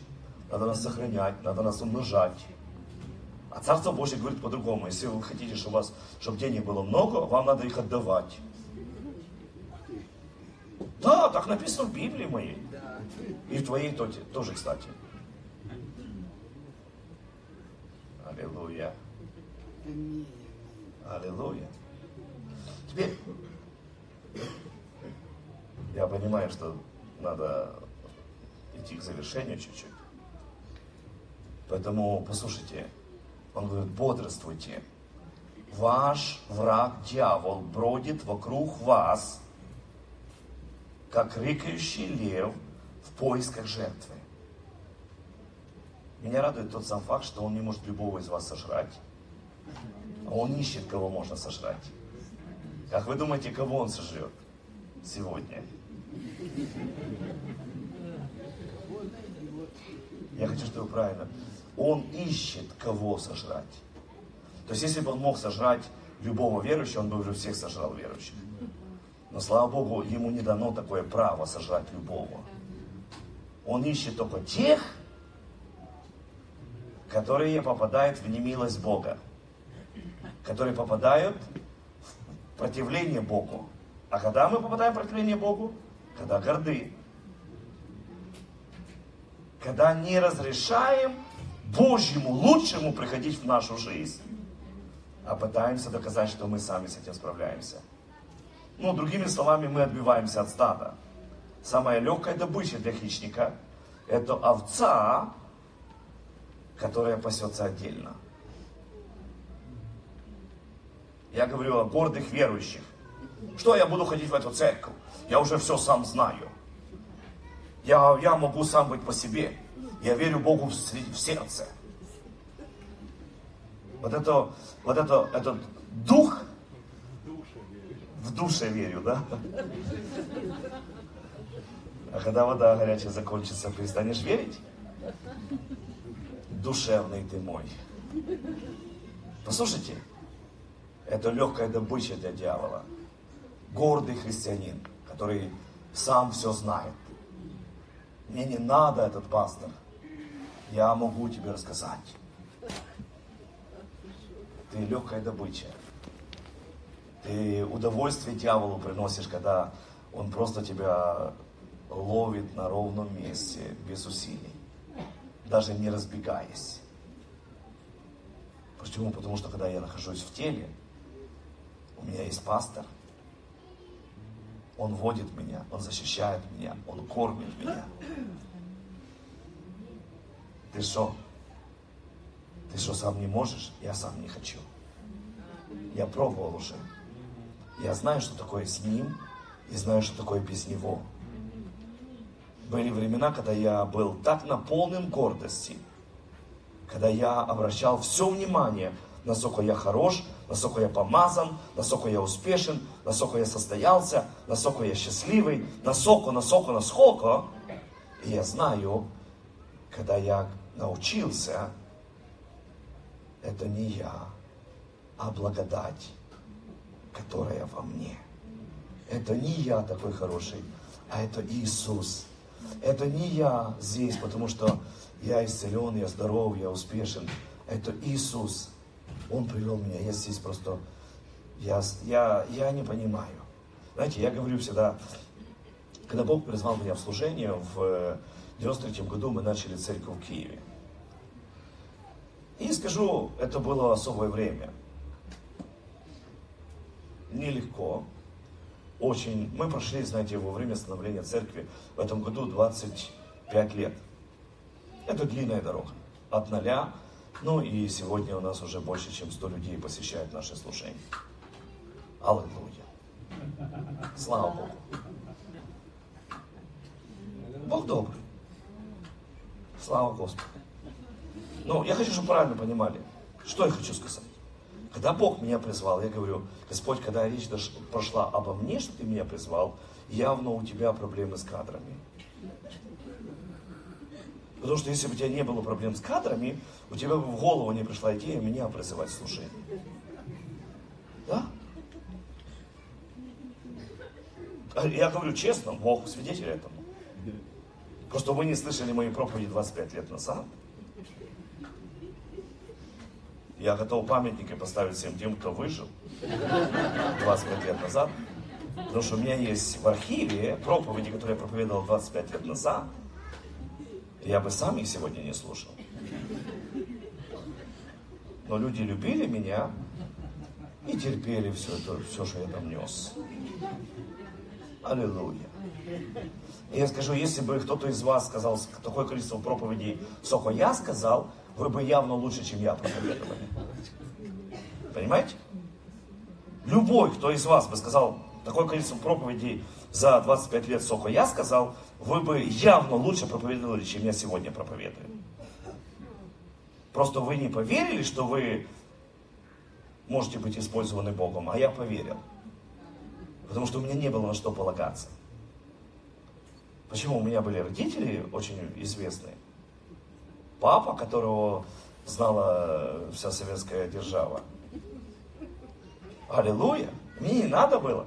Надо нас сохранять, надо нас умножать. А Царство Божье говорит по-другому. Если вы хотите, чтобы, у вас, чтобы денег было много, вам надо их отдавать. Да, так написано в Библии моей. И в твоей тоже, кстати. Аллилуйя. Аллилуйя. Теперь я понимаю, что надо идти к завершению чуть-чуть. Поэтому послушайте, он говорит, бодрствуйте. Ваш враг дьявол бродит вокруг вас, как рыкающий лев в поисках жертвы. Меня радует тот сам факт, что он не может любого из вас сожрать. А он ищет, кого можно сожрать. Как вы думаете, кого он сожрет сегодня? Я хочу, чтобы правильно. Он ищет, кого сожрать. То есть, если бы он мог сожрать любого верующего, он бы уже всех сожрал верующих. Но, слава Богу, ему не дано такое право сожрать любого. Он ищет только тех, которые попадают в немилость Бога которые попадают в противление Богу. А когда мы попадаем в противление Богу? Когда горды. Когда не разрешаем Божьему лучшему приходить в нашу жизнь, а пытаемся доказать, что мы сами с этим справляемся. Ну, другими словами, мы отбиваемся от стада. Самая легкая добыча для хищника – это овца, которая пасется отдельно. Я говорю о гордых верующих. Что я буду ходить в эту церковь? Я уже все сам знаю. Я, я могу сам быть по себе. Я верю Богу в, в сердце. Вот это, вот это, этот дух, в душе верю, да? А когда вода горячая закончится, перестанешь верить? Душевный ты мой. Послушайте, это легкая добыча для дьявола. Гордый христианин, который сам все знает. Мне не надо этот пастор. Я могу тебе рассказать. Ты легкая добыча. Ты удовольствие дьяволу приносишь, когда он просто тебя ловит на ровном месте, без усилий, даже не разбегаясь. Почему? Потому что когда я нахожусь в теле, у меня есть пастор, он водит меня, он защищает меня, он кормит меня. Ты что? Ты что, сам не можешь? Я сам не хочу. Я пробовал уже. Я знаю, что такое с ним, и знаю, что такое без него. Были времена, когда я был так наполнен гордости, когда я обращал все внимание, насколько я хорош, насколько я помазан, насколько я успешен, насколько я состоялся, насколько я счастливый, насколько, насколько, насколько. И я знаю, когда я научился, это не я, а благодать, которая во мне. Это не я такой хороший, а это Иисус. Это не я здесь, потому что я исцелен, я здоров, я успешен. Это Иисус. Он привел меня. Я здесь просто, я, я, я не понимаю. Знаете, я говорю всегда, когда Бог призвал меня в служение, в 93 году мы начали церковь в Киеве. И скажу, это было особое время. Нелегко. Очень. Мы прошли, знаете, во время становления церкви в этом году 25 лет. Это длинная дорога. От ноля ну и сегодня у нас уже больше, чем 100 людей посещают наше служение. Аллилуйя. Слава Богу. Бог добрый. Слава Господу. Ну, я хочу, чтобы правильно понимали, что я хочу сказать. Когда Бог меня призвал, я говорю, Господь, когда речь прошла обо мне, что Ты меня призвал, явно у Тебя проблемы с кадрами. Потому что если бы у тебя не было проблем с кадрами, у тебя бы в голову не пришла идея меня призывать служение. Да? А я говорю честно, Бог свидетель этому. Просто вы не слышали мои проповеди 25 лет назад. Я готов памятники поставить всем тем, кто выжил 25 лет назад. Потому что у меня есть в архиве проповеди, которые я проповедовал 25 лет назад я бы сам их сегодня не слушал. Но люди любили меня и терпели все это, все, что я там нес. Аллилуйя. И я скажу, если бы кто-то из вас сказал такое количество проповедей, сколько я сказал, вы бы явно лучше, чем я проповедовали. Понимаете? Любой, кто из вас бы сказал такое количество проповедей за 25 лет, сколько я сказал, вы бы явно лучше проповедовали, чем я сегодня проповедую. Просто вы не поверили, что вы можете быть использованы Богом, а я поверил. Потому что у меня не было на что полагаться. Почему? У меня были родители очень известные. Папа, которого знала вся советская держава. Аллилуйя. Мне не надо было.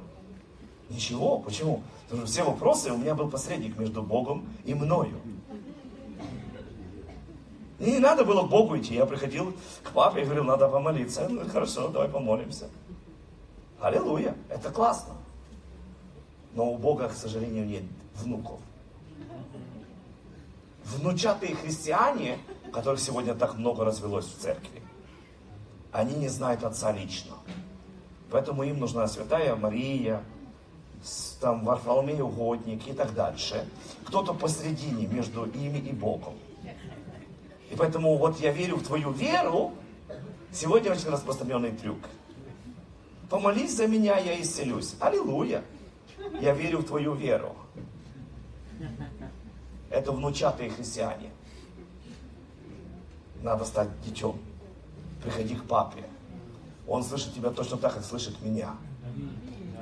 Ничего. Почему? Потому что все вопросы, у меня был посредник между Богом и мною. И не надо было к Богу идти. Я приходил к папе и говорил, надо помолиться. Ну хорошо, давай помолимся. Аллилуйя, это классно. Но у Бога, к сожалению, нет внуков. Внучатые христиане, которых сегодня так много развелось в церкви, они не знают Отца лично. Поэтому им нужна святая Мария, там Варфоломей угодник и так дальше. Кто-то посредине между ими и Богом. И поэтому вот я верю в твою веру. Сегодня очень распространенный трюк. Помолись за меня, я исцелюсь. Аллилуйя. Я верю в твою веру. Это внучатые христиане. Надо стать детем. Приходи к папе. Он слышит тебя точно так, как слышит меня.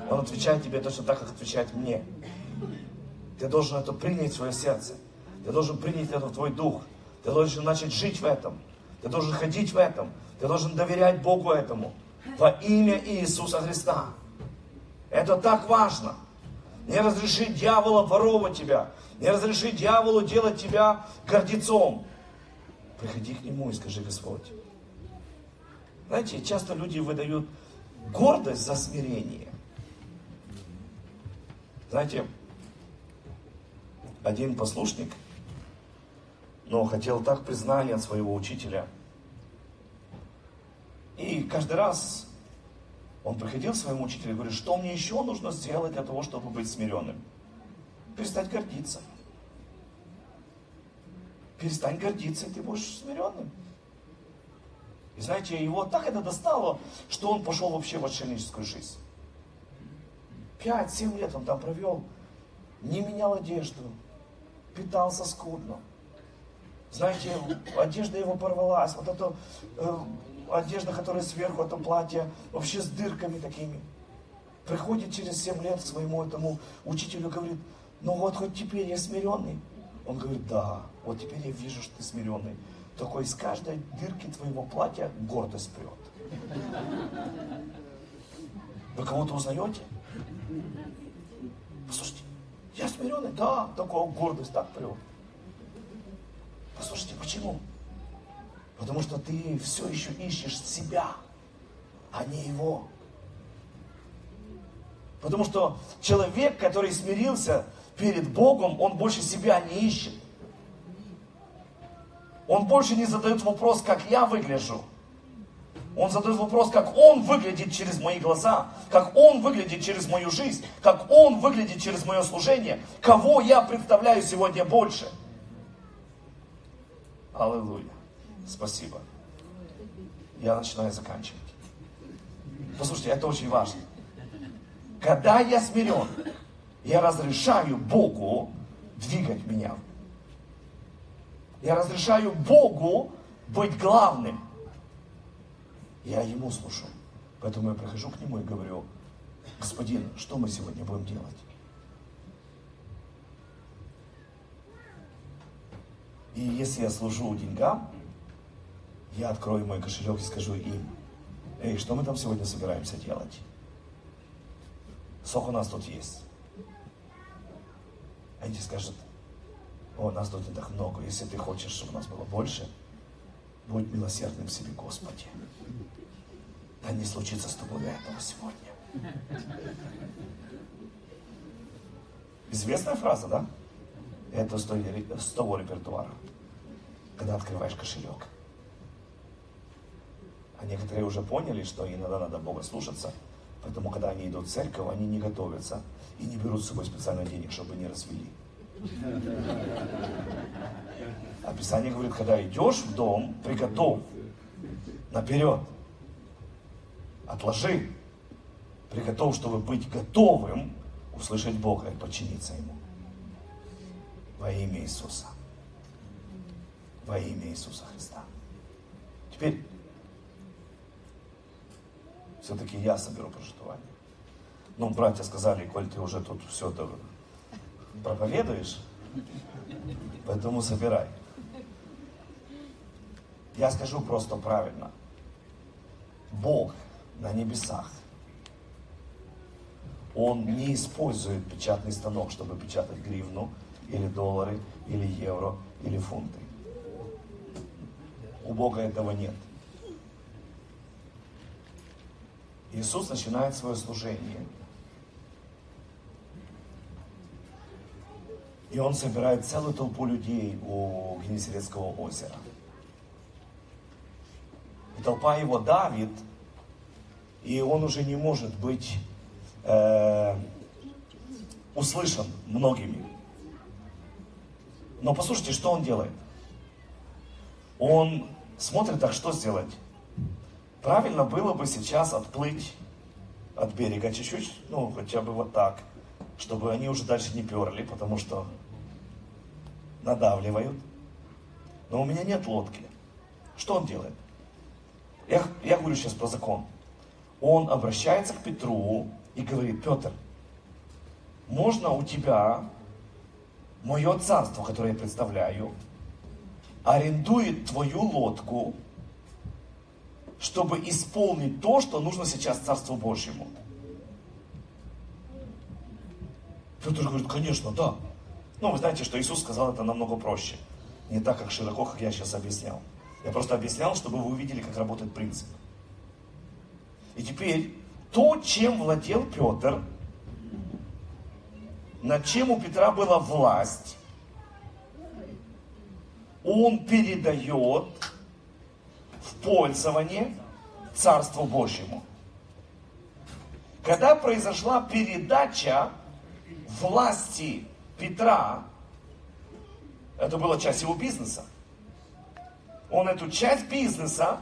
Он отвечает тебе точно так, как отвечает мне. Ты должен это принять в свое сердце. Ты должен принять это в твой дух. Ты должен начать жить в этом. Ты должен ходить в этом. Ты должен доверять Богу этому. Во имя Иисуса Христа. Это так важно. Не разреши дьяволу воровать тебя. Не разреши дьяволу делать тебя гордецом. Приходи к нему и скажи, Господь. Знаете, часто люди выдают гордость за смирение. Знаете, один послушник, но хотел так признания от своего учителя. И каждый раз он приходил к своему учителю и говорит, что мне еще нужно сделать для того, чтобы быть смиренным? Перестать гордиться. Перестань гордиться, и ты будешь смиренным. И знаете, его так это достало, что он пошел вообще в отшельническую жизнь. Пять-семь лет он там провел, не менял одежду, питался скудно. Знаете, одежда его порвалась, вот эта э, одежда, которая сверху, это платье, вообще с дырками такими. Приходит через семь лет к своему этому учителю, говорит, ну вот хоть теперь я смиренный. Он говорит, да, вот теперь я вижу, что ты смиренный. Только из каждой дырки твоего платья гордость прет. Вы кого-то узнаете? Послушайте, я смиренный, да, такая гордость так прет. Послушайте, почему? Потому что ты все еще ищешь себя, а не его. Потому что человек, который смирился перед Богом, он больше себя не ищет. Он больше не задает вопрос, как я выгляжу. Он задает вопрос, как он выглядит через мои глаза, как он выглядит через мою жизнь, как он выглядит через мое служение, кого я представляю сегодня больше. Аллилуйя. Спасибо. Я начинаю заканчивать. Послушайте, это очень важно. Когда я смирен, я разрешаю Богу двигать меня я разрешаю Богу быть главным. Я Ему служу. Поэтому я прихожу к Нему и говорю, Господин, что мы сегодня будем делать? И если я служу деньгам, я открою мой кошелек и скажу им, эй, что мы там сегодня собираемся делать? Сколько у нас тут есть? Они скажут, о, нас тут не так много. Если ты хочешь, чтобы нас было больше, будь милосердным себе, Господи. Да не случится с тобой этого сегодня. Известная фраза, да? Это с того репертуара, когда открываешь кошелек. А некоторые уже поняли, что иногда надо Бога слушаться, поэтому, когда они идут в церковь, они не готовятся и не берут с собой специально денег, чтобы не развели. А говорит, когда идешь в дом, приготовь наперед. Отложи. Приготовь, чтобы быть готовым услышать Бога и подчиниться Ему. Во имя Иисуса. Во имя Иисуса Христа. Теперь все-таки я соберу прожитывание. Ну, братья сказали, коль ты уже тут все это проповедуешь, поэтому собирай. Я скажу просто правильно. Бог на небесах, Он не использует печатный станок, чтобы печатать гривну, или доллары, или евро, или фунты. У Бога этого нет. Иисус начинает свое служение – И он собирает целую толпу людей у Генесарецкого озера. И толпа его давит, и он уже не может быть э, услышан многими. Но послушайте, что он делает? Он смотрит, так что сделать? Правильно было бы сейчас отплыть от берега чуть-чуть, ну, хотя бы вот так, чтобы они уже дальше не перли, потому что надавливают. Но у меня нет лодки. Что он делает? Я, я говорю сейчас про закон. Он обращается к Петру и говорит, Петр, можно у тебя мое царство, которое я представляю, арендует твою лодку, чтобы исполнить то, что нужно сейчас Царству Божьему. Петр говорит, конечно, да. Но вы знаете, что Иисус сказал это намного проще. Не так, как широко, как я сейчас объяснял. Я просто объяснял, чтобы вы увидели, как работает принцип. И теперь то, чем владел Петр, над чем у Петра была власть, он передает в пользование Царству Божьему. Когда произошла передача власти Петра, это была часть его бизнеса. Он эту часть бизнеса,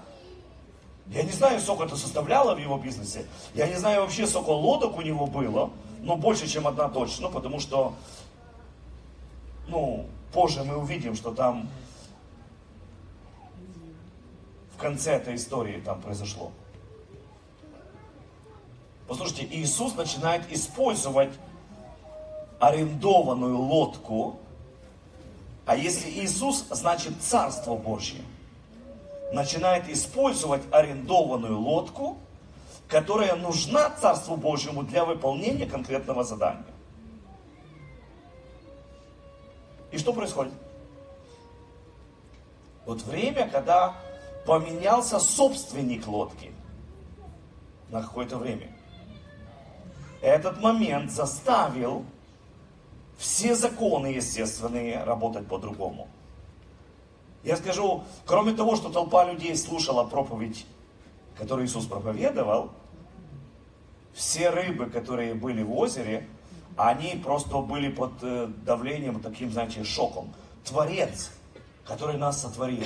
я не знаю, сколько это составляло в его бизнесе, я не знаю вообще, сколько лодок у него было, но больше, чем одна точно, потому что, ну, позже мы увидим, что там в конце этой истории там произошло. Послушайте, Иисус начинает использовать арендованную лодку, а если Иисус, значит Царство Божье, начинает использовать арендованную лодку, которая нужна Царству Божьему для выполнения конкретного задания. И что происходит? Вот время, когда поменялся собственник лодки на какое-то время. Этот момент заставил все законы естественные работать по-другому. Я скажу, кроме того, что толпа людей слушала проповедь, которую Иисус проповедовал, все рыбы, которые были в озере, они просто были под э, давлением, таким, знаете, шоком. Творец, который нас сотворил,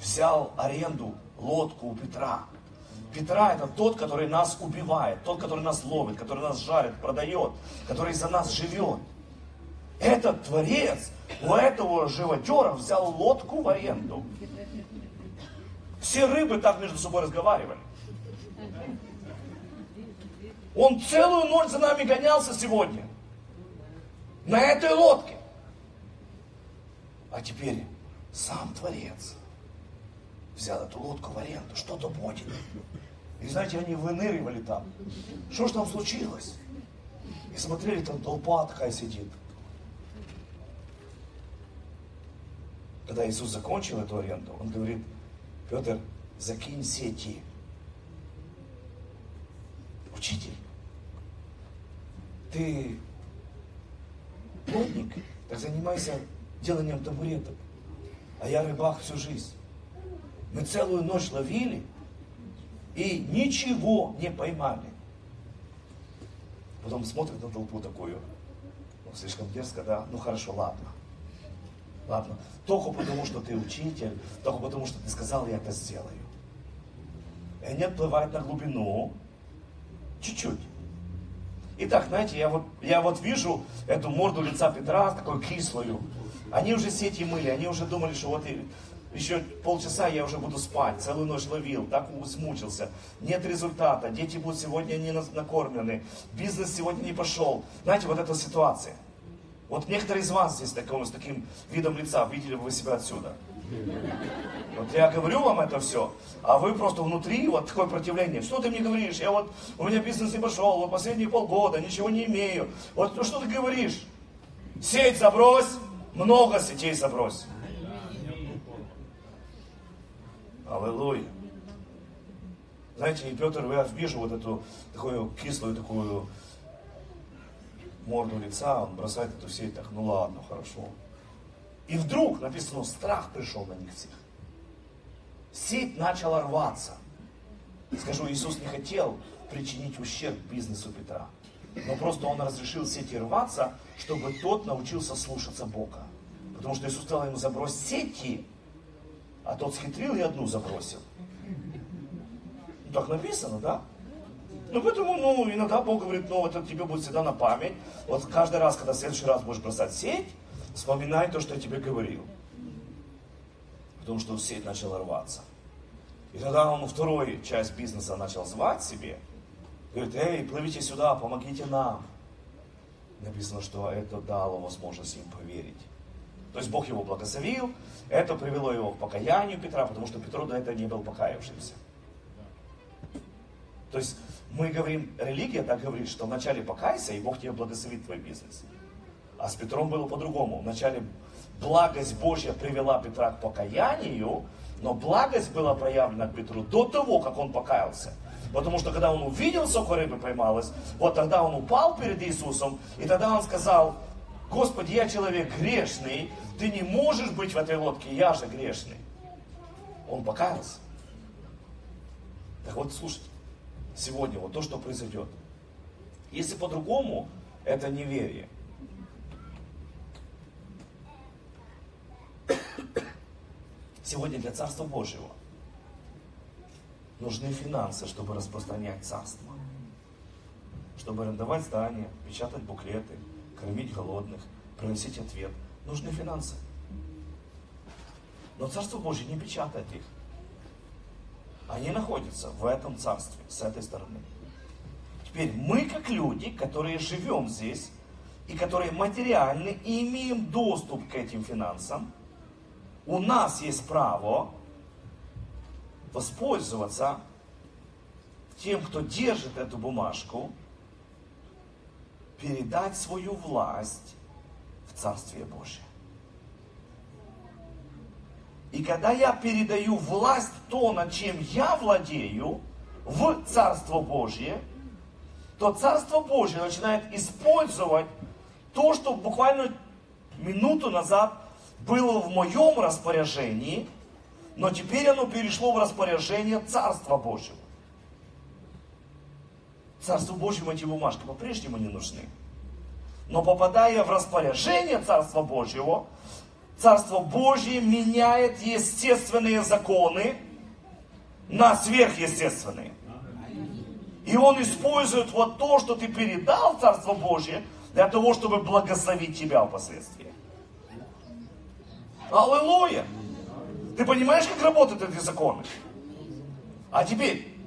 взял аренду, лодку у Петра. Петра это тот, который нас убивает, тот, который нас ловит, который нас жарит, продает, который за нас живет. Этот творец у этого живодера взял лодку в аренду. Все рыбы так между собой разговаривали. Он целую ночь за нами гонялся сегодня. На этой лодке. А теперь сам Творец взял эту лодку в аренду, что-то будет. И знаете, они выныривали там. Что ж там случилось? И смотрели, там толпа такая сидит. Когда Иисус закончил эту аренду, он говорит, Петр, закинь сети. Учитель, ты плотник, так занимайся деланием табуреток. А я рыбак всю жизнь. Мы целую ночь ловили и ничего не поймали. Потом смотрит на толпу такую, ну, слишком дерзко, да? Ну хорошо, ладно. Ладно. Только потому, что ты учитель, только потому, что ты сказал, я это сделаю. И они отплывают на глубину чуть-чуть. Итак, знаете, я вот, я вот вижу эту морду лица Петра, такую кислую. Они уже сети мыли, они уже думали, что вот еще полчаса я уже буду спать, целую ночь ловил, так смучился. Нет результата, дети будут сегодня не накормлены, бизнес сегодня не пошел. Знаете, вот эта ситуация. Вот некоторые из вас здесь такого, с таким видом лица, видели бы вы себя отсюда. Вот я говорю вам это все, а вы просто внутри вот такое противление. Что ты мне говоришь? Я вот, у меня бизнес не пошел, вот последние полгода, ничего не имею. Вот ну что ты говоришь? Сеть забрось, много сетей забрось. Аллилуйя. Знаете, и Петр, я вижу вот эту такую кислую, такую морду лица, он бросает эту сеть, так, ну ладно, хорошо. И вдруг, написано, страх пришел на них всех. Сеть начала рваться. Скажу, Иисус не хотел причинить ущерб бизнесу Петра. Но просто он разрешил сети рваться, чтобы тот научился слушаться Бога. Потому что Иисус сказал ему забрось сети, а тот схитрил и одну забросил. Ну, так написано, да? Ну, поэтому, ну, иногда Бог говорит, ну, это тебе будет всегда на память. Вот каждый раз, когда в следующий раз будешь бросать сеть, вспоминай то, что я тебе говорил. Потому что сеть начала рваться. И тогда он вторую часть бизнеса начал звать себе. Говорит, эй, плывите сюда, помогите нам. Написано, что это дало возможность им поверить. То есть Бог его благословил, это привело его к покаянию Петра, потому что Петро до этого не был покаявшимся. То есть мы говорим, религия так говорит, что вначале покайся, и Бог тебе благословит твой бизнес. А с Петром было по-другому. Вначале благость Божья привела Петра к покаянию, но благость была проявлена к Петру до того, как он покаялся. Потому что когда он увидел, сколько рыбы поймалось, вот тогда он упал перед Иисусом, и тогда он сказал, Господи, я человек грешный, ты не можешь быть в этой лодке, я же грешный. Он покаялся. Так вот, слушайте, сегодня вот то, что произойдет. Если по-другому, это неверие. Сегодня для Царства Божьего нужны финансы, чтобы распространять Царство. Чтобы арендовать здания, печатать буклеты, кормить голодных, приносить ответ. Нужны финансы. Но Царство Божье не печатает их. Они находятся в этом царстве, с этой стороны. Теперь мы, как люди, которые живем здесь, и которые материальны, и имеем доступ к этим финансам, у нас есть право воспользоваться тем, кто держит эту бумажку, передать свою власть в Царствие Божие. И когда я передаю власть, то, над чем я владею, в Царство Божье, то Царство Божье начинает использовать то, что буквально минуту назад было в моем распоряжении, но теперь оно перешло в распоряжение Царства Божьего. Царству Божьему эти бумажки по-прежнему не нужны. Но попадая в распоряжение Царства Божьего, Царство Божье меняет естественные законы на сверхъестественные. И Он использует вот то, что ты передал Царство Божье, для того, чтобы благословить тебя впоследствии. Аллилуйя! Ты понимаешь, как работают эти законы? А теперь,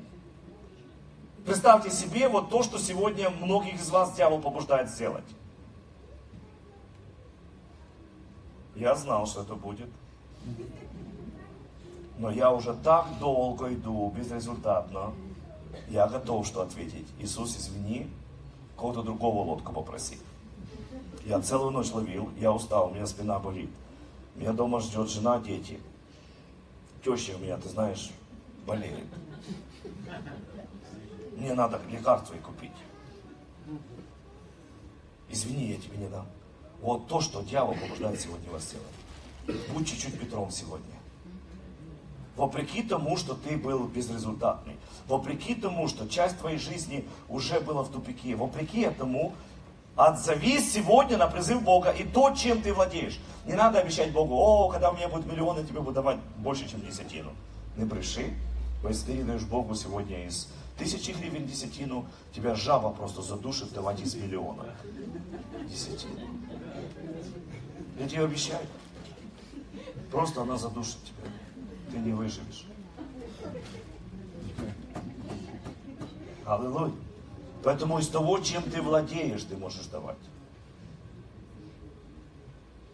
представьте себе вот то, что сегодня многих из вас дьявол побуждает сделать. Я знал, что это будет. Но я уже так долго иду, безрезультатно. Я готов что ответить. Иисус, извини, кого-то другого лодку попроси. Я целую ночь ловил, я устал, у меня спина болит. Меня дома ждет жена, дети. Теща у меня, ты знаешь, болеет. Мне надо лекарства и купить. Извини, я тебе не дам. Вот то, что дьявол побуждает сегодня вас делать. Будь чуть-чуть Петром сегодня. Вопреки тому, что ты был безрезультатный. Вопреки тому, что часть твоей жизни уже была в тупике. Вопреки этому, отзовись сегодня на призыв Бога и то, чем ты владеешь. Не надо обещать Богу, о, когда у меня будет миллион, я тебе буду давать больше, чем десятину. Не бреши. Если ты даешь Богу сегодня из тысячи гривен десятину, тебя жаба просто задушит давать из миллиона десятину. Я тебе обещаю. Просто она задушит тебя. Ты не выживешь. Аллилуйя. Поэтому из того, чем ты владеешь, ты можешь давать.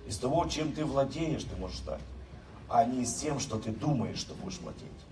Из того, чем ты владеешь, ты можешь дать. А не из тем, что ты думаешь, что будешь владеть.